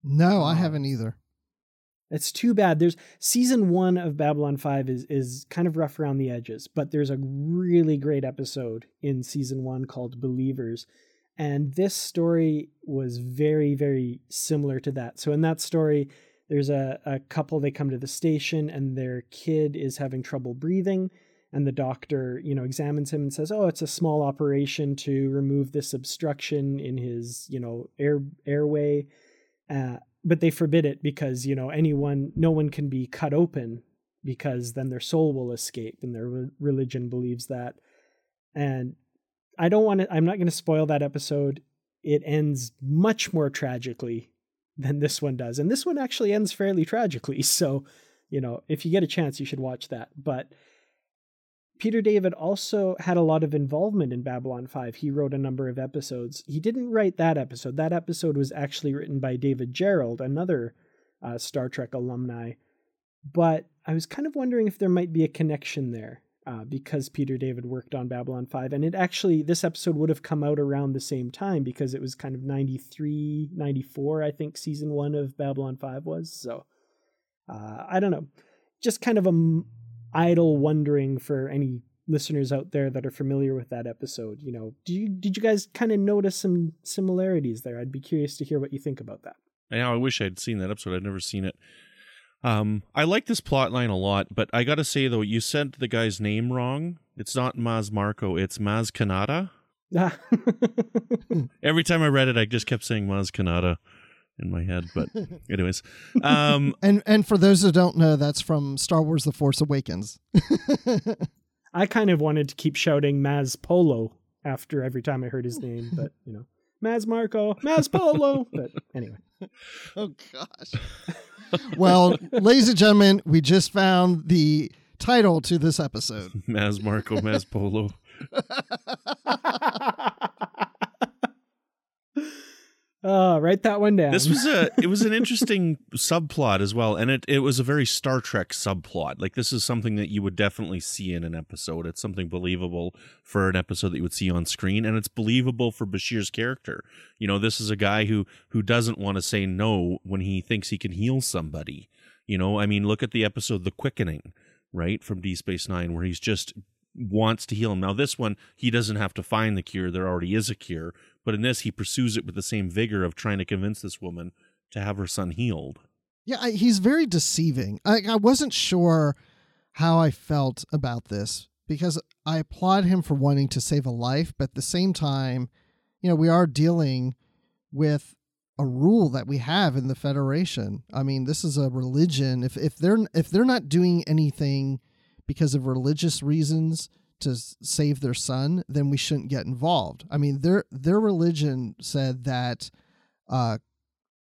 no, I haven't either. It's too bad. There's season one of Babylon 5 is is kind of rough around the edges, but there's a really great episode in season one called Believers. And this story was very, very similar to that. So in that story, there's a, a couple, they come to the station and their kid is having trouble breathing. And the doctor, you know, examines him and says, Oh, it's a small operation to remove this obstruction in his, you know, air airway. Uh, but they forbid it because you know anyone no one can be cut open because then their soul will escape and their re- religion believes that. And i don't want to i'm not going to spoil that episode. It ends much more tragically than this one does. And this one actually ends fairly tragically. So you know if you get a chance you should watch that. But Peter David also had a lot of involvement in Babylon 5. He wrote a number of episodes. He didn't write that episode. That episode was actually written by David Gerrold, another uh, Star Trek alumni. But I was kind of wondering if there might be a connection there. uh, because Peter David worked on Babylon 5. And it actually, this episode would have come out around the same time because it was kind of 93, 94, I think season one of Babylon 5 was. So uh, I don't know. Just kind of a idle wondering for any listeners out there that are familiar with that episode. You know, did you, did you guys kind of notice some similarities there? I'd be curious to hear what you think about that. Now I wish I'd seen that episode. I'd never seen it. Um, I like this plot line a lot, but I gotta say though, you said the guy's name wrong. It's not Mas Marko, it's Maz Kanata. Every time I read it, I just kept saying Maz Kanata in my head. But anyways, um, And and for those who don't know, that's from Star Wars: The Force Awakens. I kind of wanted to keep shouting Mas Polo after every time I heard his name, but you know, Mas Marko, Mas Polo. But anyway, oh gosh. well, ladies and gentlemen, we just found the title to this episode. Mas Marko, Mas Polo. Oh, write that one down. This was a it was an interesting subplot as well, and it it was a very Star Trek subplot. Like this is something that you would definitely see in an episode. It's something believable for an episode that you would see on screen, and it's believable for Bashir's character. You know, this is a guy who who doesn't want to say no when he thinks he can heal somebody. You know, I mean, look at the episode "The Quickening," right from D Space Nine, where he's just wants to heal him. Now, this one, he doesn't have to find the cure. There already is a cure. But in this, he pursues it with the same vigor of trying to convince this woman to have her son healed. Yeah, I, he's very deceiving. I, I wasn't sure how I felt about this because I applaud him for wanting to save a life, but at the same time, you know, we are dealing with a rule that we have in the Federation. I mean, this is a religion. If if they're if they're not doing anything because of religious reasons to save their son, then we shouldn't get involved. I mean, their their religion said that, uh,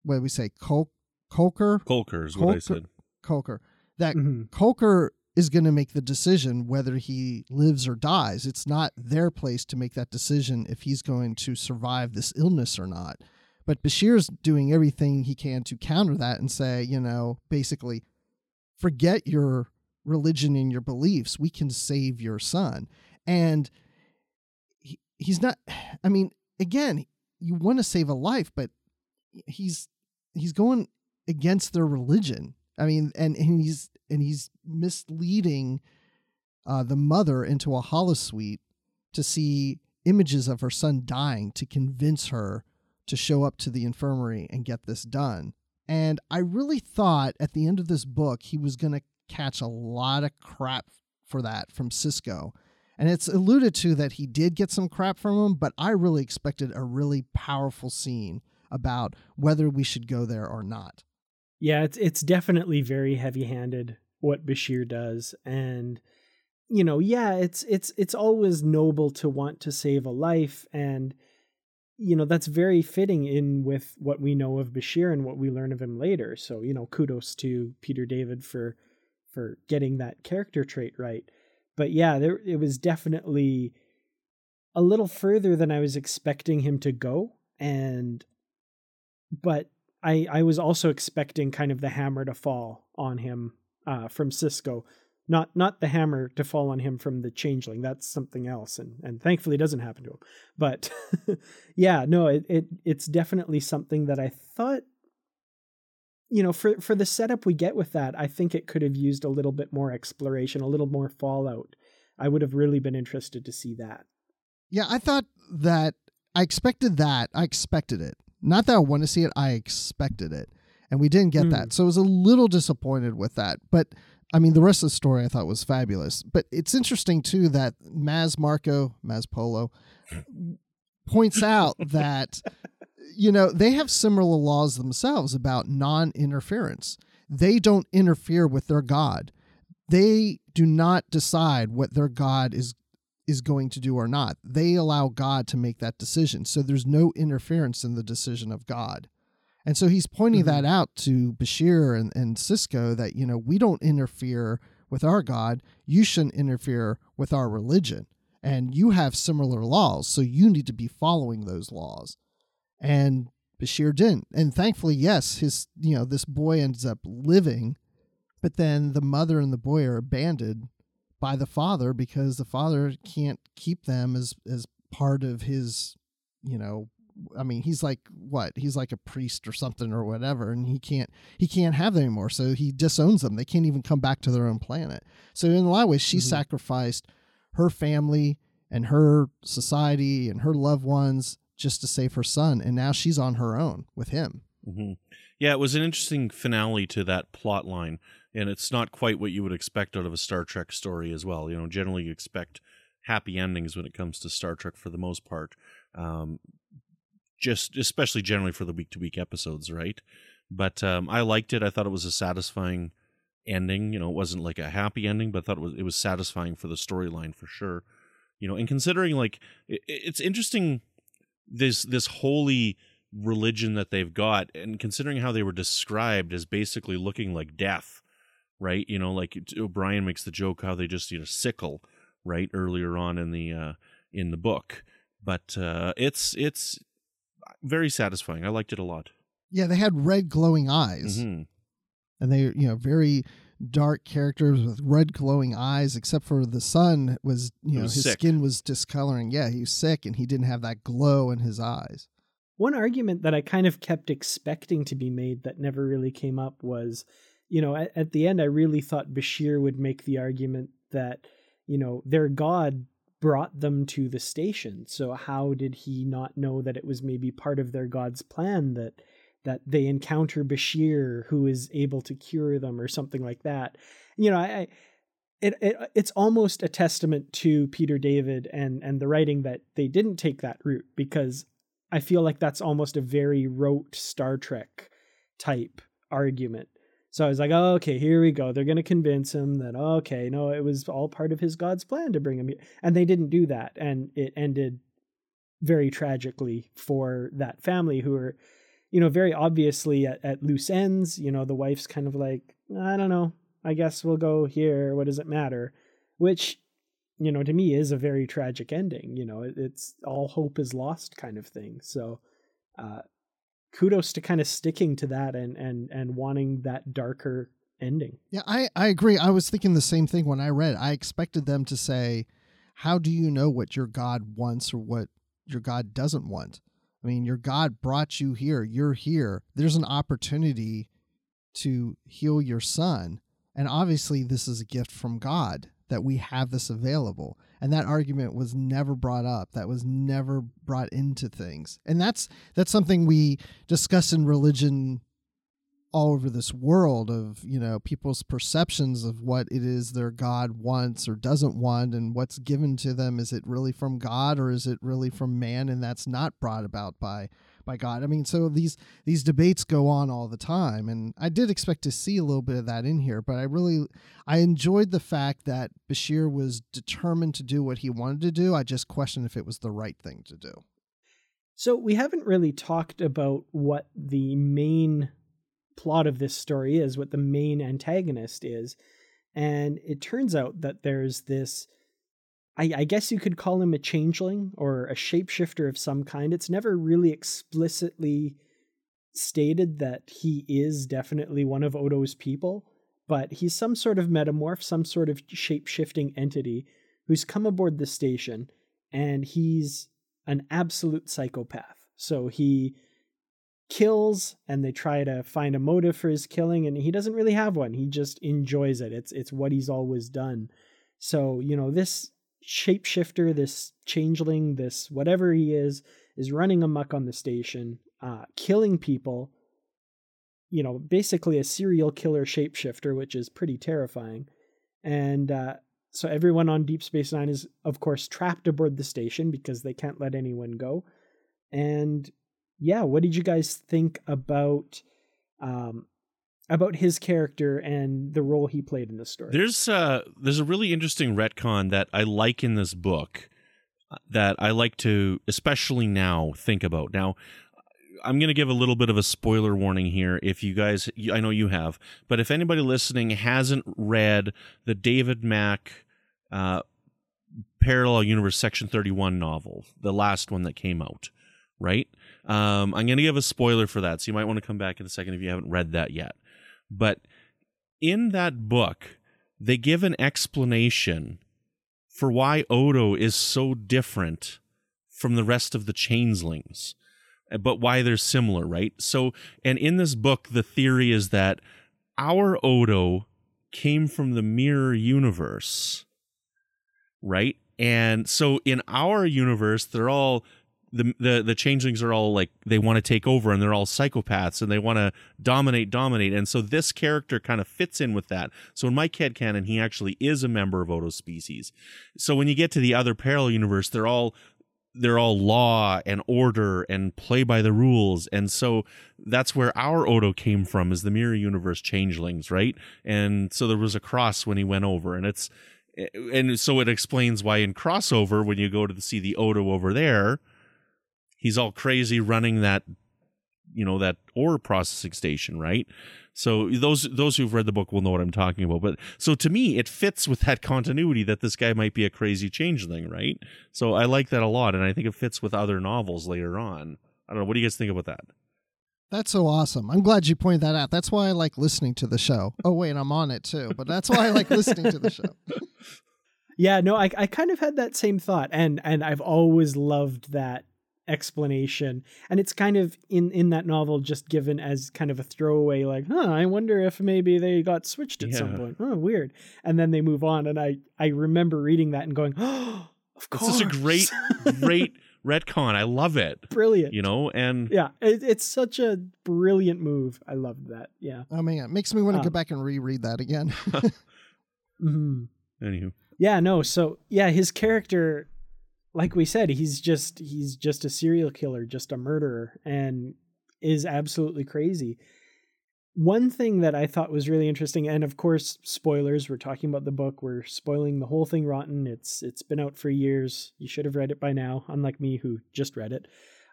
what do we say, Col- Colker? Colker is what I said. Colker. That Mhm. Colker is going to make the decision whether he lives or dies. It's not their place to make that decision if he's going to survive this illness or not. But Bashir's doing everything he can to counter that and say, you know, basically, forget your religion and your beliefs. We can save your son. And he, he's not, I mean, again, you want to save a life, but he's he's going against their religion. I mean, and, and he's and he's misleading uh, the mother into a holosuite to see images of her son dying to convince her to show up to the infirmary and get this done. And I really thought at the end of this book he was going to catch a lot of crap for that from Sisko. And it's alluded to that he did get some crap from him, but I really expected a really powerful scene about whether we should go there or not. Yeah, it's it's definitely very heavy-handed what Bashir does and you know, yeah, it's it's it's always noble to want to save a life and you know, that's very fitting in with what we know of Bashir and what we learn of him later. So, you know, kudos to Peter David for for getting that character trait right. But yeah, there it was definitely a little further than I was expecting him to go and but I I was also expecting kind of the hammer to fall on him uh, from Sisko, not not the hammer to fall on him from the changeling. That's something else, and and thankfully it doesn't happen to him. But yeah, no, it, it it's definitely something that I thought. You know, for for the setup we get with that, I think it could have used a little bit more exploration, a little more fallout. I would have really been interested to see that. Yeah, I thought that I expected that. I expected it. Not that I want to see it, I expected it. And we didn't get Mm. that. So I was a little disappointed with that. But I mean, the rest of the story I thought was fabulous. But it's interesting, too, that Mas Marko, Mas Polo, points out that, you know, they have similar laws themselves about non interference. They don't interfere with their God. They do not decide what their God is is going to do or not. They allow God to make that decision. So there's no interference in the decision of God. And so he's pointing mm-hmm. that out to Bashir and, and Sisko that, you know, we don't interfere with our God. You shouldn't interfere with our religion. And you have similar laws. So you need to be following those laws. And Bashir didn't. And thankfully, yes, his, you know, this boy ends up living, but then the mother and the boy are abandoned by the father because the father can't keep them as as part of his you know I mean, he's like what? He's like a priest or something or whatever, and he can't he can't have them anymore. So he disowns them. They can't even come back to their own planet. So in a lot of ways, she Mhm. sacrificed her family and her society and her loved ones just to save her son, and now she's on her own with him. hmm Yeah, it was an interesting finale to that plot line, and it's not quite what you would expect out of a Star Trek story as well. You know, generally you expect happy endings when it comes to Star Trek for the most part, um, just especially generally for the week to week episodes, right? But um, I liked it. I thought it was a satisfying ending. You know, it wasn't like a happy ending, but I thought it was it was satisfying for the storyline for sure. You know, and considering like it, it's interesting this this holy religion that they've got and considering how they were described as basically looking like death right you know like o'brien makes the joke how they just you know sickle right earlier on in the uh in the book but uh it's it's very satisfying i liked it a lot Yeah, they had red glowing eyes. Mhm. and they you know very dark characters with red glowing eyes except for the son was you know was his sick. skin was discoloring yeah he was sick and he didn't have that glow in his eyes One argument that I kind of kept expecting to be made that never really came up was, you know, at, at the end, I really thought Bashir would make the argument that, you know, their God brought them to the station. So how did he not know that it was maybe part of their God's plan that that they encounter Bashir who is able to cure them or something like that? You know, I, I it, it it's almost a testament to Peter David and and the writing that they didn't take that route because I feel like that's almost a very rote Star Trek type argument. So I was like, oh, okay, here we go. They're going to convince him that, oh, okay, no, it was all part of his God's plan to bring him here. And they didn't do that. And it ended very tragically for that family who are, you know, very obviously at, at loose ends. You know, the wife's kind of like, I don't know, I guess we'll go here. What does it matter? Which you know, to me is a very tragic ending. You know, it, it's all hope is lost kind of thing. So, uh, kudos to kind of sticking to that and and and wanting that darker ending. yeah i i agree i was thinking the same thing when i read i expected them to say how do you know what your god wants or what your god doesn't want i mean your god brought you here. You're here. There's an opportunity to heal your son. And obviously this is a gift from god that we have this available. And that argument was never brought up. That was never brought into things. And that's that's something we discuss in religion all over this world of you know people's perceptions of what it is their god wants or doesn't want and what's given to them. Is it really from god or is it really from man? And that's not brought about by by god. I mean so these these debates go on all the time. And i did expect to see a little bit of that in here but i really i enjoyed the fact that bashir was determined to do what he wanted to do. I just questioned if it was the right thing to do. So we haven't really talked about what the main plot of this story is, what the main antagonist is. And it turns out that there's this I, I guess you could call him a changeling or a shapeshifter of some kind. It's never really explicitly stated that he is definitely one of Odo's people, but he's some sort of metamorph, some sort of shape shifting entity who's come aboard the station, and he's an absolute psychopath. So he kills and they try to find a motive for his killing and he doesn't really have one. He just enjoys it. It's it's what he's always done. So, you know, this shapeshifter, this changeling, this whatever he is is running amuck on the station, uh killing people. You know, basically a serial killer shapeshifter, which is pretty terrifying. And uh so everyone on Deep Space 9 is of course trapped aboard the station because they can't let anyone go. And yeah, what did you guys think about um about his character and the role he played in the story? There's uh there's a really interesting retcon that I like in this book uh, that I like to especially now think about. Now I'm going to give a little bit of a spoiler warning here if you guys I know you have, but if anybody listening hasn't read the David Mack uh Parallel Universe Section 31 novel, the last one that came out, right? Um, I'm going to give a spoiler for that, so you might want to come back in a second if you haven't read that yet. But in that book, they give an explanation for why Odo is so different from the rest of the changelings, uh, but why they're similar, right? So, and in this book, the theory is that our Odo came from the mirror universe, right? And so in our universe, they're all the the the changelings are all like they want to take over and they're all psychopaths and they want to dominate dominate. And so this character kind of fits in with that. So in my head canon he actually is a member of odo's species. So when you get to the other parallel universe they're all they're all law and order and play by the rules. And so that's where our odo came from is the mirror universe changelings right? And so there was a cross when he went over and it's and so it explains why in crossover when you go to see the odo over there he's all crazy running that you know that ore processing station right so those those who've read the book will know what i'm talking about but so to me it fits with that continuity that this guy might be a crazy changeling right so i like that a lot and i think it fits with other novels later on i don't know what do you guys think about that That's so awesome. I'm glad you pointed that out. That's why I like listening to the show. Oh, wait, I'm on it too, but that's why I like listening to the show. Yeah, no, I I kind of had that same thought, and and I've always loved that explanation, and it's kind of in in that novel just given as kind of a throwaway, like, huh, I wonder if maybe they got switched at some point. Oh, weird, and then they move on, and I I remember reading that and going, oh, of it's course, such a great great retcon i love it brilliant, you know and yeah, it, it's such a brilliant move. I loved that. Yeah. Oh man, it makes me want to Um, go back and reread that again. hmm anywho Yeah, no. So yeah, his character, like we said, he's just he's just a serial killer, just a murderer, and is absolutely crazy. One thing that I thought was really interesting, and of course, spoilers. We're talking about the book. We're spoiling the whole thing. Rotten. It's it's been out for years. You should have read it by now. Unlike me, who just read it.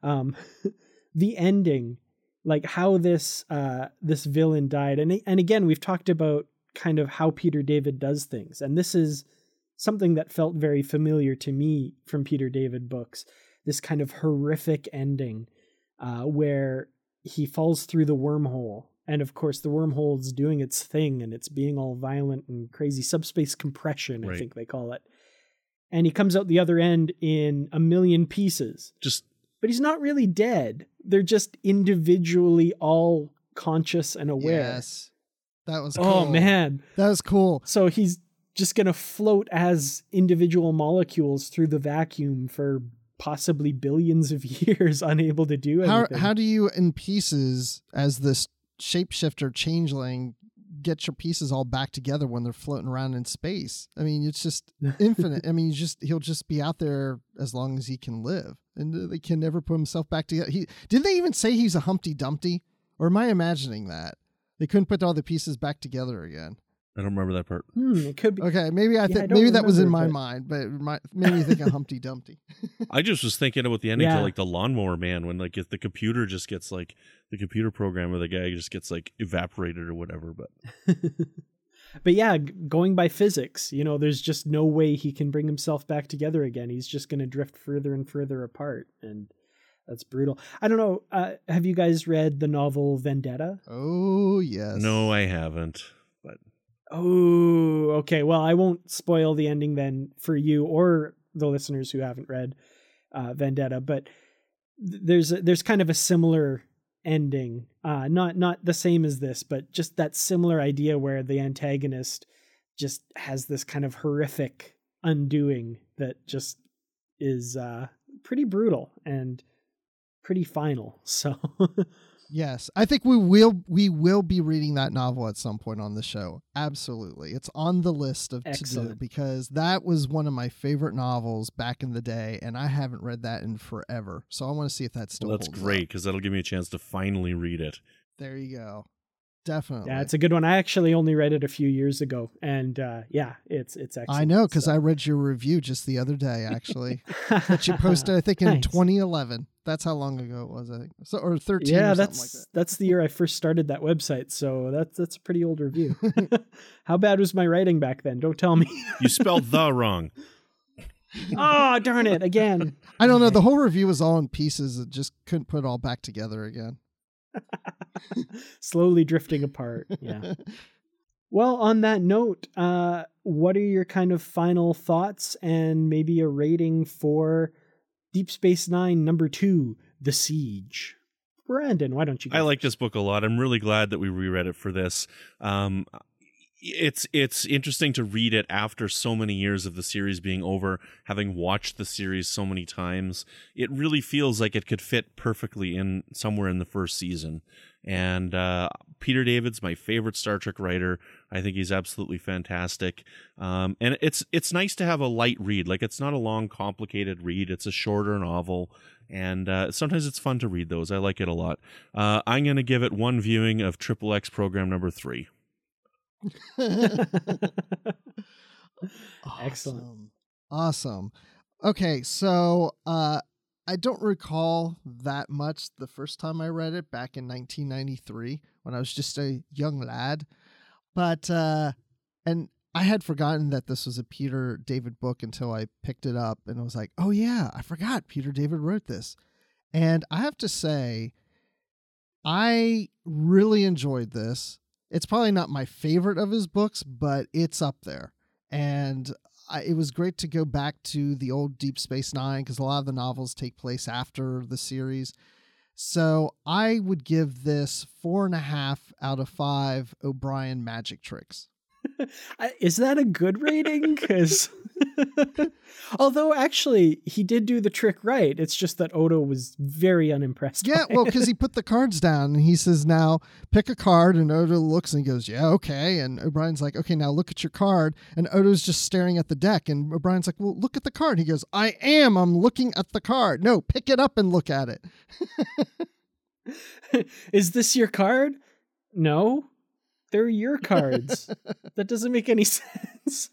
Um, the ending, like how this uh this villain died, and and again, we've talked about kind of how Peter David does things, and this is something that felt very familiar to me from Peter David books. This kind of horrific ending uh, where he falls through the wormhole. And of course, the wormhole's doing its thing and it's being all violent and crazy subspace compression, I think they call it. And he comes out the other end in a million pieces. just But he's not really dead. They're just individually all conscious and aware. yes, that was. Cool. Oh, man. that was cool. So he's just going to float as individual molecules through the vacuum for possibly billions of years, unable to do How anything. how do you in pieces as this shapeshifter changeling get your pieces all back together when they're floating around in space? I mean, it's just infinite. I mean, you just he'll just be out there as long as he can live, and they can never put himself back together. He did they even say he's a Humpty Dumpty, or am I imagining that they couldn't put all the pieces back together again? I don't remember that part Hmm, it could be. Okay, maybe I think don't maybe that was in my but- mind, but it might, made me think of Humpty Dumpty. I just was thinking about the ending Yeah. to like the lawnmower man when like if the computer just gets like the computer program or the guy just gets like evaporated or whatever. But but yeah, going by physics, you know, there's just no way he can bring himself back together again. He's just going to drift further and further apart. And that's brutal. I don't know. Uh, have you guys read the novel Vendetta? Oh yes. no, I haven't. Oh, okay. Well, I won't spoil the ending then for you or the listeners who haven't read uh, Vendetta, but th- there's a, there's kind of a similar ending, uh, not not the same as this, but just that similar idea where the antagonist just has this kind of horrific undoing that just is uh, pretty brutal and pretty final. So. Yes, I think we will we will be reading that novel at some point on the show. Absolutely. It's on the list of to do because that was one of my favorite novels back in the day and I haven't read that in forever. So I want to see if that still well, that's holds great because that'll give me a chance to finally read it. There you go. Definitely. Yeah, it's a good one. I actually only read it a few years ago, and uh, yeah, it's it's excellent. I know cuz so. I read your review just the other day actually. that you posted I think in Nice. 2011. That's how long ago it was, I think. So or 13 Yeah, or that's something like that's the year I first started that website, so that's that's a pretty old review. How bad was my writing back then? Don't tell me. You spelled the wrong. oh darn it! Again. I don't know, the whole review was all in pieces. It just couldn't put it all back together again. Slowly drifting apart. Yeah. Well, on that note, uh, what are your kind of final thoughts and maybe a rating for Deep Space Nine number two, The Siege? Brandon, why don't you? I like this book a lot. I'm really glad that we reread it for this. Um, it's it's interesting to read it after so many years of the series being over, having watched the series so many times. It really feels like it could fit perfectly in somewhere in the first season. And uh, Peter David's my favorite Star Trek writer. I think he's absolutely fantastic. Um, and it's it's nice to have a light read. Like it's not a long, complicated read. It's a shorter novel, and uh, sometimes it's fun to read those. I like it a lot. Uh, I'm going to give it one viewing of Triple X Program Number Three. Excellent. Awesome. Awesome. Okay, so uh I don't recall that much the first time I read it back in 1993 when I was just a young lad. But uh and I had forgotten that this was a Peter David book until I picked it up and was like, "Oh yeah, I forgot Peter David wrote this." And I have to say I really enjoyed this. It's probably not my favorite of his books, but it's up there. And I, it was great to go back to the old Deep Space Nine because a lot of the novels take place after the series. So I would give this four and a half out of five O'Brien magic tricks. Is that a good rating? Because although actually he did do the trick right, it's just that Odo was very unimpressed. Yeah, well, because he put the cards down and he says, "Now pick a card," and Odo looks and he goes, "Yeah, okay." And O'Brien's like, "Okay, now look at your card." And Odo's just staring at the deck, and O'Brien's like, "Well, look at the card." He goes, "I am. I'm looking at the card. No, pick it up and look at it." is this your card? No, they're your cards. that doesn't make any sense.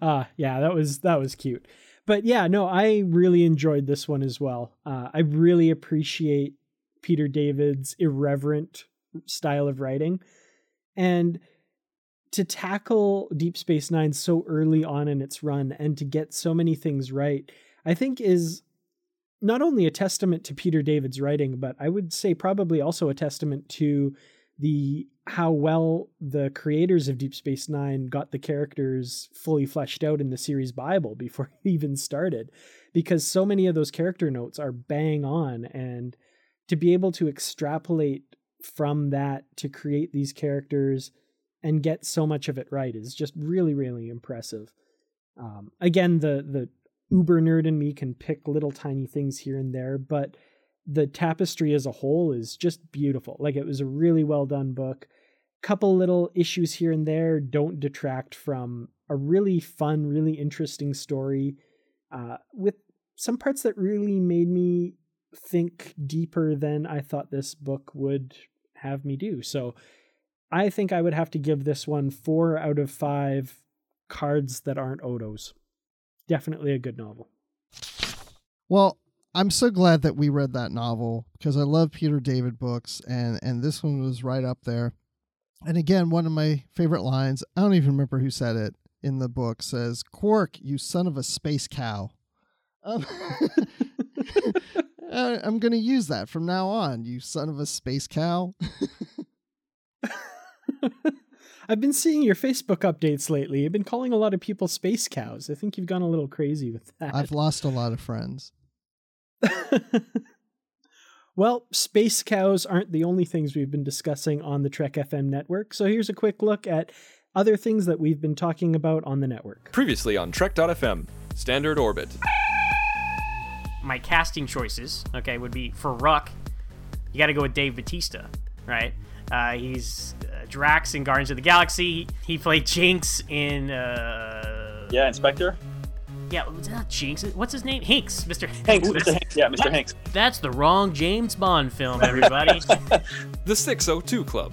uh yeah, that was that was cute. But yeah, no, I really enjoyed this one as well. Uh, I really appreciate Peter David's irreverent style of writing, and to tackle Deep Space Nine so early on in its run and to get so many things right, I think is not only a testament to Peter David's writing, but I would say probably also a testament to the how well the creators of Deep Space Nine got the characters fully fleshed out in the series Bible before it even started, because so many of those character notes are bang on, and to be able to extrapolate from that to create these characters and get so much of it right is just really really impressive. Um, again, the the uber nerd in me can pick little tiny things here and there, but the tapestry as a whole is just beautiful. Like it was a really well done book. Couple little issues here and there don't detract from a really fun, really interesting story uh, with some parts that really made me think deeper than I thought this book would have me do. So I think I would have to give this one four out of five cards that aren't Odo's. Definitely a good novel. Well, I'm so glad that we read that novel because I love Peter David books, and and this one was right up there. And again, one of my favorite lines. I don't even remember who said it in the book. Says, "Quark, you son of a space cow." Um, I'm going to use that from now on. You son of a space cow. I've been seeing your Facebook updates lately. You've been calling a lot of people space cows. I think you've gone a little crazy with that. I've lost a lot of friends. well, space cows aren't the only things we've been discussing on the Trek FM network. So here's a quick look at other things that we've been talking about on the network. Previously on Trek.fm, Standard Orbit. my casting choices, okay, would be for Ruk, you got to go with Dave Batista, right? Uh, he's uh, Drax in Guardians of the Galaxy. He played Jinx in. Uh, Yeah, Inspector. Yeah, was that Jinx? What's his name? Hanks, Mr. Hanks, Ooh, Mr. Hanks. Yeah, Mr. Hanks. That's the wrong James Bond film, everybody. The 602 Club.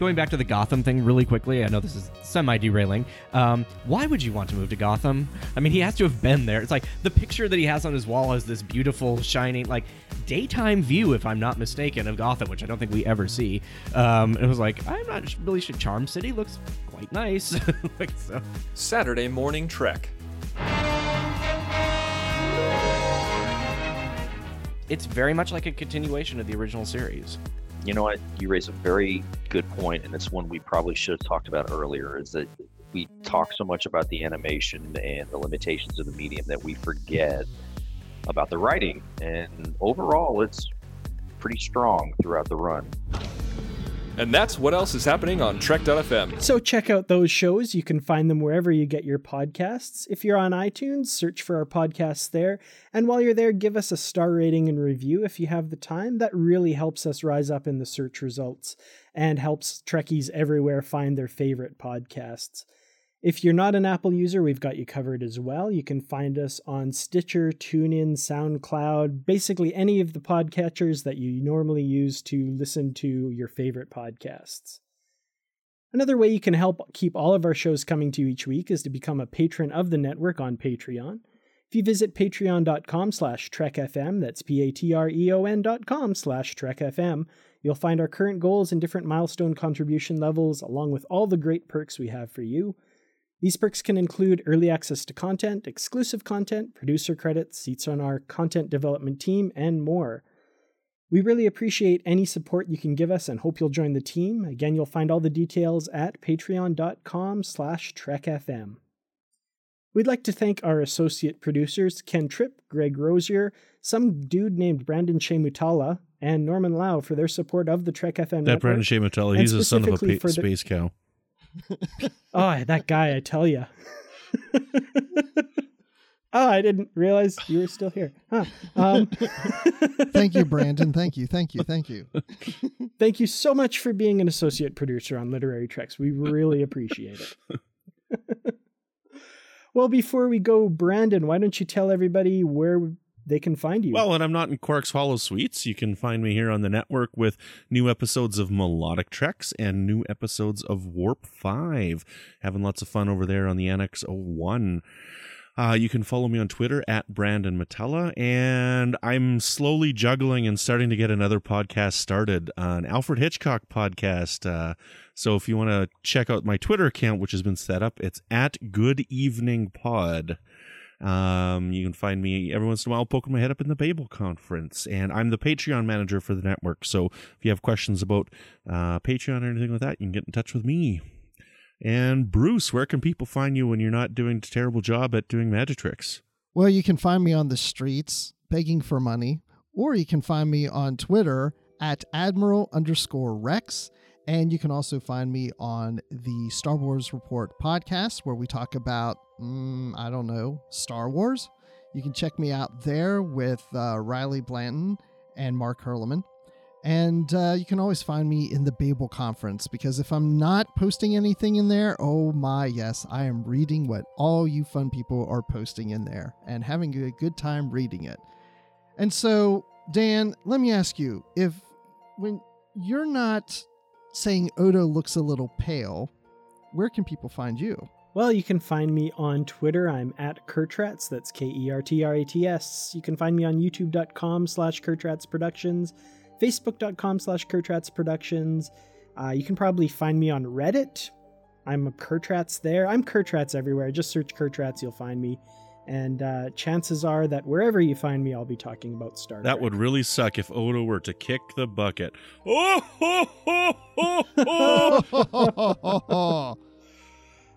Going back to the Gotham thing really quickly, I know this is semi derailing. Um, why would you want to move to Gotham? I mean, he has to have been there. It's like the picture that he has on his wall is this beautiful, shining, like daytime view, if I'm not mistaken, of Gotham, which I don't think we ever see. Um, it was like, I'm not really sure. Charm City looks quite nice. like, so. Saturday Morning Trek. It's very much like a continuation of the original series. you know what? You raise a very good point, and it's one we probably should have talked about earlier. Is that we talk so much about the animation and the limitations of the medium that we forget about the writing. And overall, it's pretty strong throughout the run. And that's what else is happening on Trek.fm. So check out those shows. You can find them wherever you get your podcasts. If you're on iTunes, search for our podcasts there. And while you're there, give us a star rating and review if you have the time. That really helps us rise up in the search results and helps Trekkies everywhere find their favorite podcasts. If you're not an Apple user, we've got you covered as well. You can find us on Stitcher, TuneIn, SoundCloud, basically any of the podcatchers that you normally use to listen to your favorite podcasts. Another way you can help keep all of our shows coming to you each week is to become a patron of the network on Patreon. If you visit patreon.com slash trekfm, that's P-A-T-R-E-O-N dot com slash trekfm, you'll find our current goals and different milestone contribution levels, along with all the great perks we have for you. These perks can include early access to content, exclusive content, producer credits, seats on our content development team, and more. We really appreciate any support you can give us and hope you'll join the team. Again, you'll find all the details at patreon.com slash trekfm. We'd like to thank our associate producers, Ken Tripp, Greg Rosier, some dude named Brandon Shea-Mutala, and Norman Lao for their support of the Trek FM That network. Brandon Shea he's a son of a pa- space cow. Oh, that guy, I tell you. oh, I didn't realize you were still here. Huh. Um, Thank you, Brandon. Thank you. Thank you. Thank you. thank you so much for being an associate producer on Literary Treks. We really appreciate it. well, before we go, Brandon, why don't you tell everybody where they can find you? Well, and I'm not in Quark's holosuites, you can find me here on the network with new episodes of Melodic Treks and new episodes of Warp 5. Having lots of fun over there on the Annex 01. Uh, you can follow me on Twitter at Brandon Mutala, and I'm slowly juggling and starting to get another podcast started, uh, an Alfred Hitchcock podcast. Uh, so if you want to check out my Twitter account, which has been set up, it's at Good Evening Pod. Um, you can find me every once in a while poking my head up in the Babel conference, and I'm the Patreon manager for the network. So if you have questions about uh, Patreon or anything like that, you can get in touch with me. And Bruce, where can people find you when you're not doing a terrible job at doing magic tricks? Well, you can find me on the streets begging for money, or you can find me on Twitter at Admiral underscore Rex. And you can also find me on the Star Wars Report podcast, where we talk about, mm, I don't know, Star Wars. You can check me out there with uh, Riley Blanton and Mark Herleman. And uh, you can always find me in the Babel conference because if I'm not posting anything in there, oh my, yes, I am reading what all you fun people are posting in there and having a good time reading it. And so, Dan, let me ask you if when you're not saying Odo looks a little pale, where can people find you? Well, you can find me on Twitter. I'm at Kertrats. That's K E R T R A T S. You can find me on youtube.com slash Kertrats Productions, facebook.com slash Kertrats Productions. Uh, you can probably find me on Reddit. I'm a Kertrats there. I'm Kertrats everywhere. Just search Kertrats, you'll find me. And uh, chances are that wherever you find me, I'll be talking about Star That would really suck if Odo were to kick the bucket. Oh, ho, ho, ho, ho.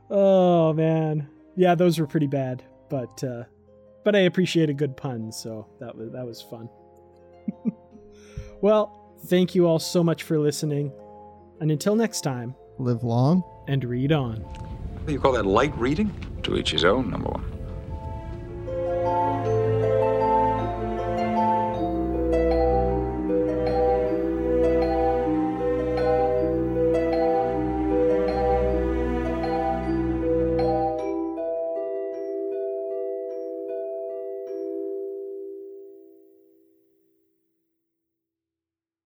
oh man, yeah, those were pretty bad, but uh, but I appreciate a good pun, so that was that was fun. well, thank you all so much for listening, and until next time, Live long. and read on. What do you call that, light reading? To each his own, number one.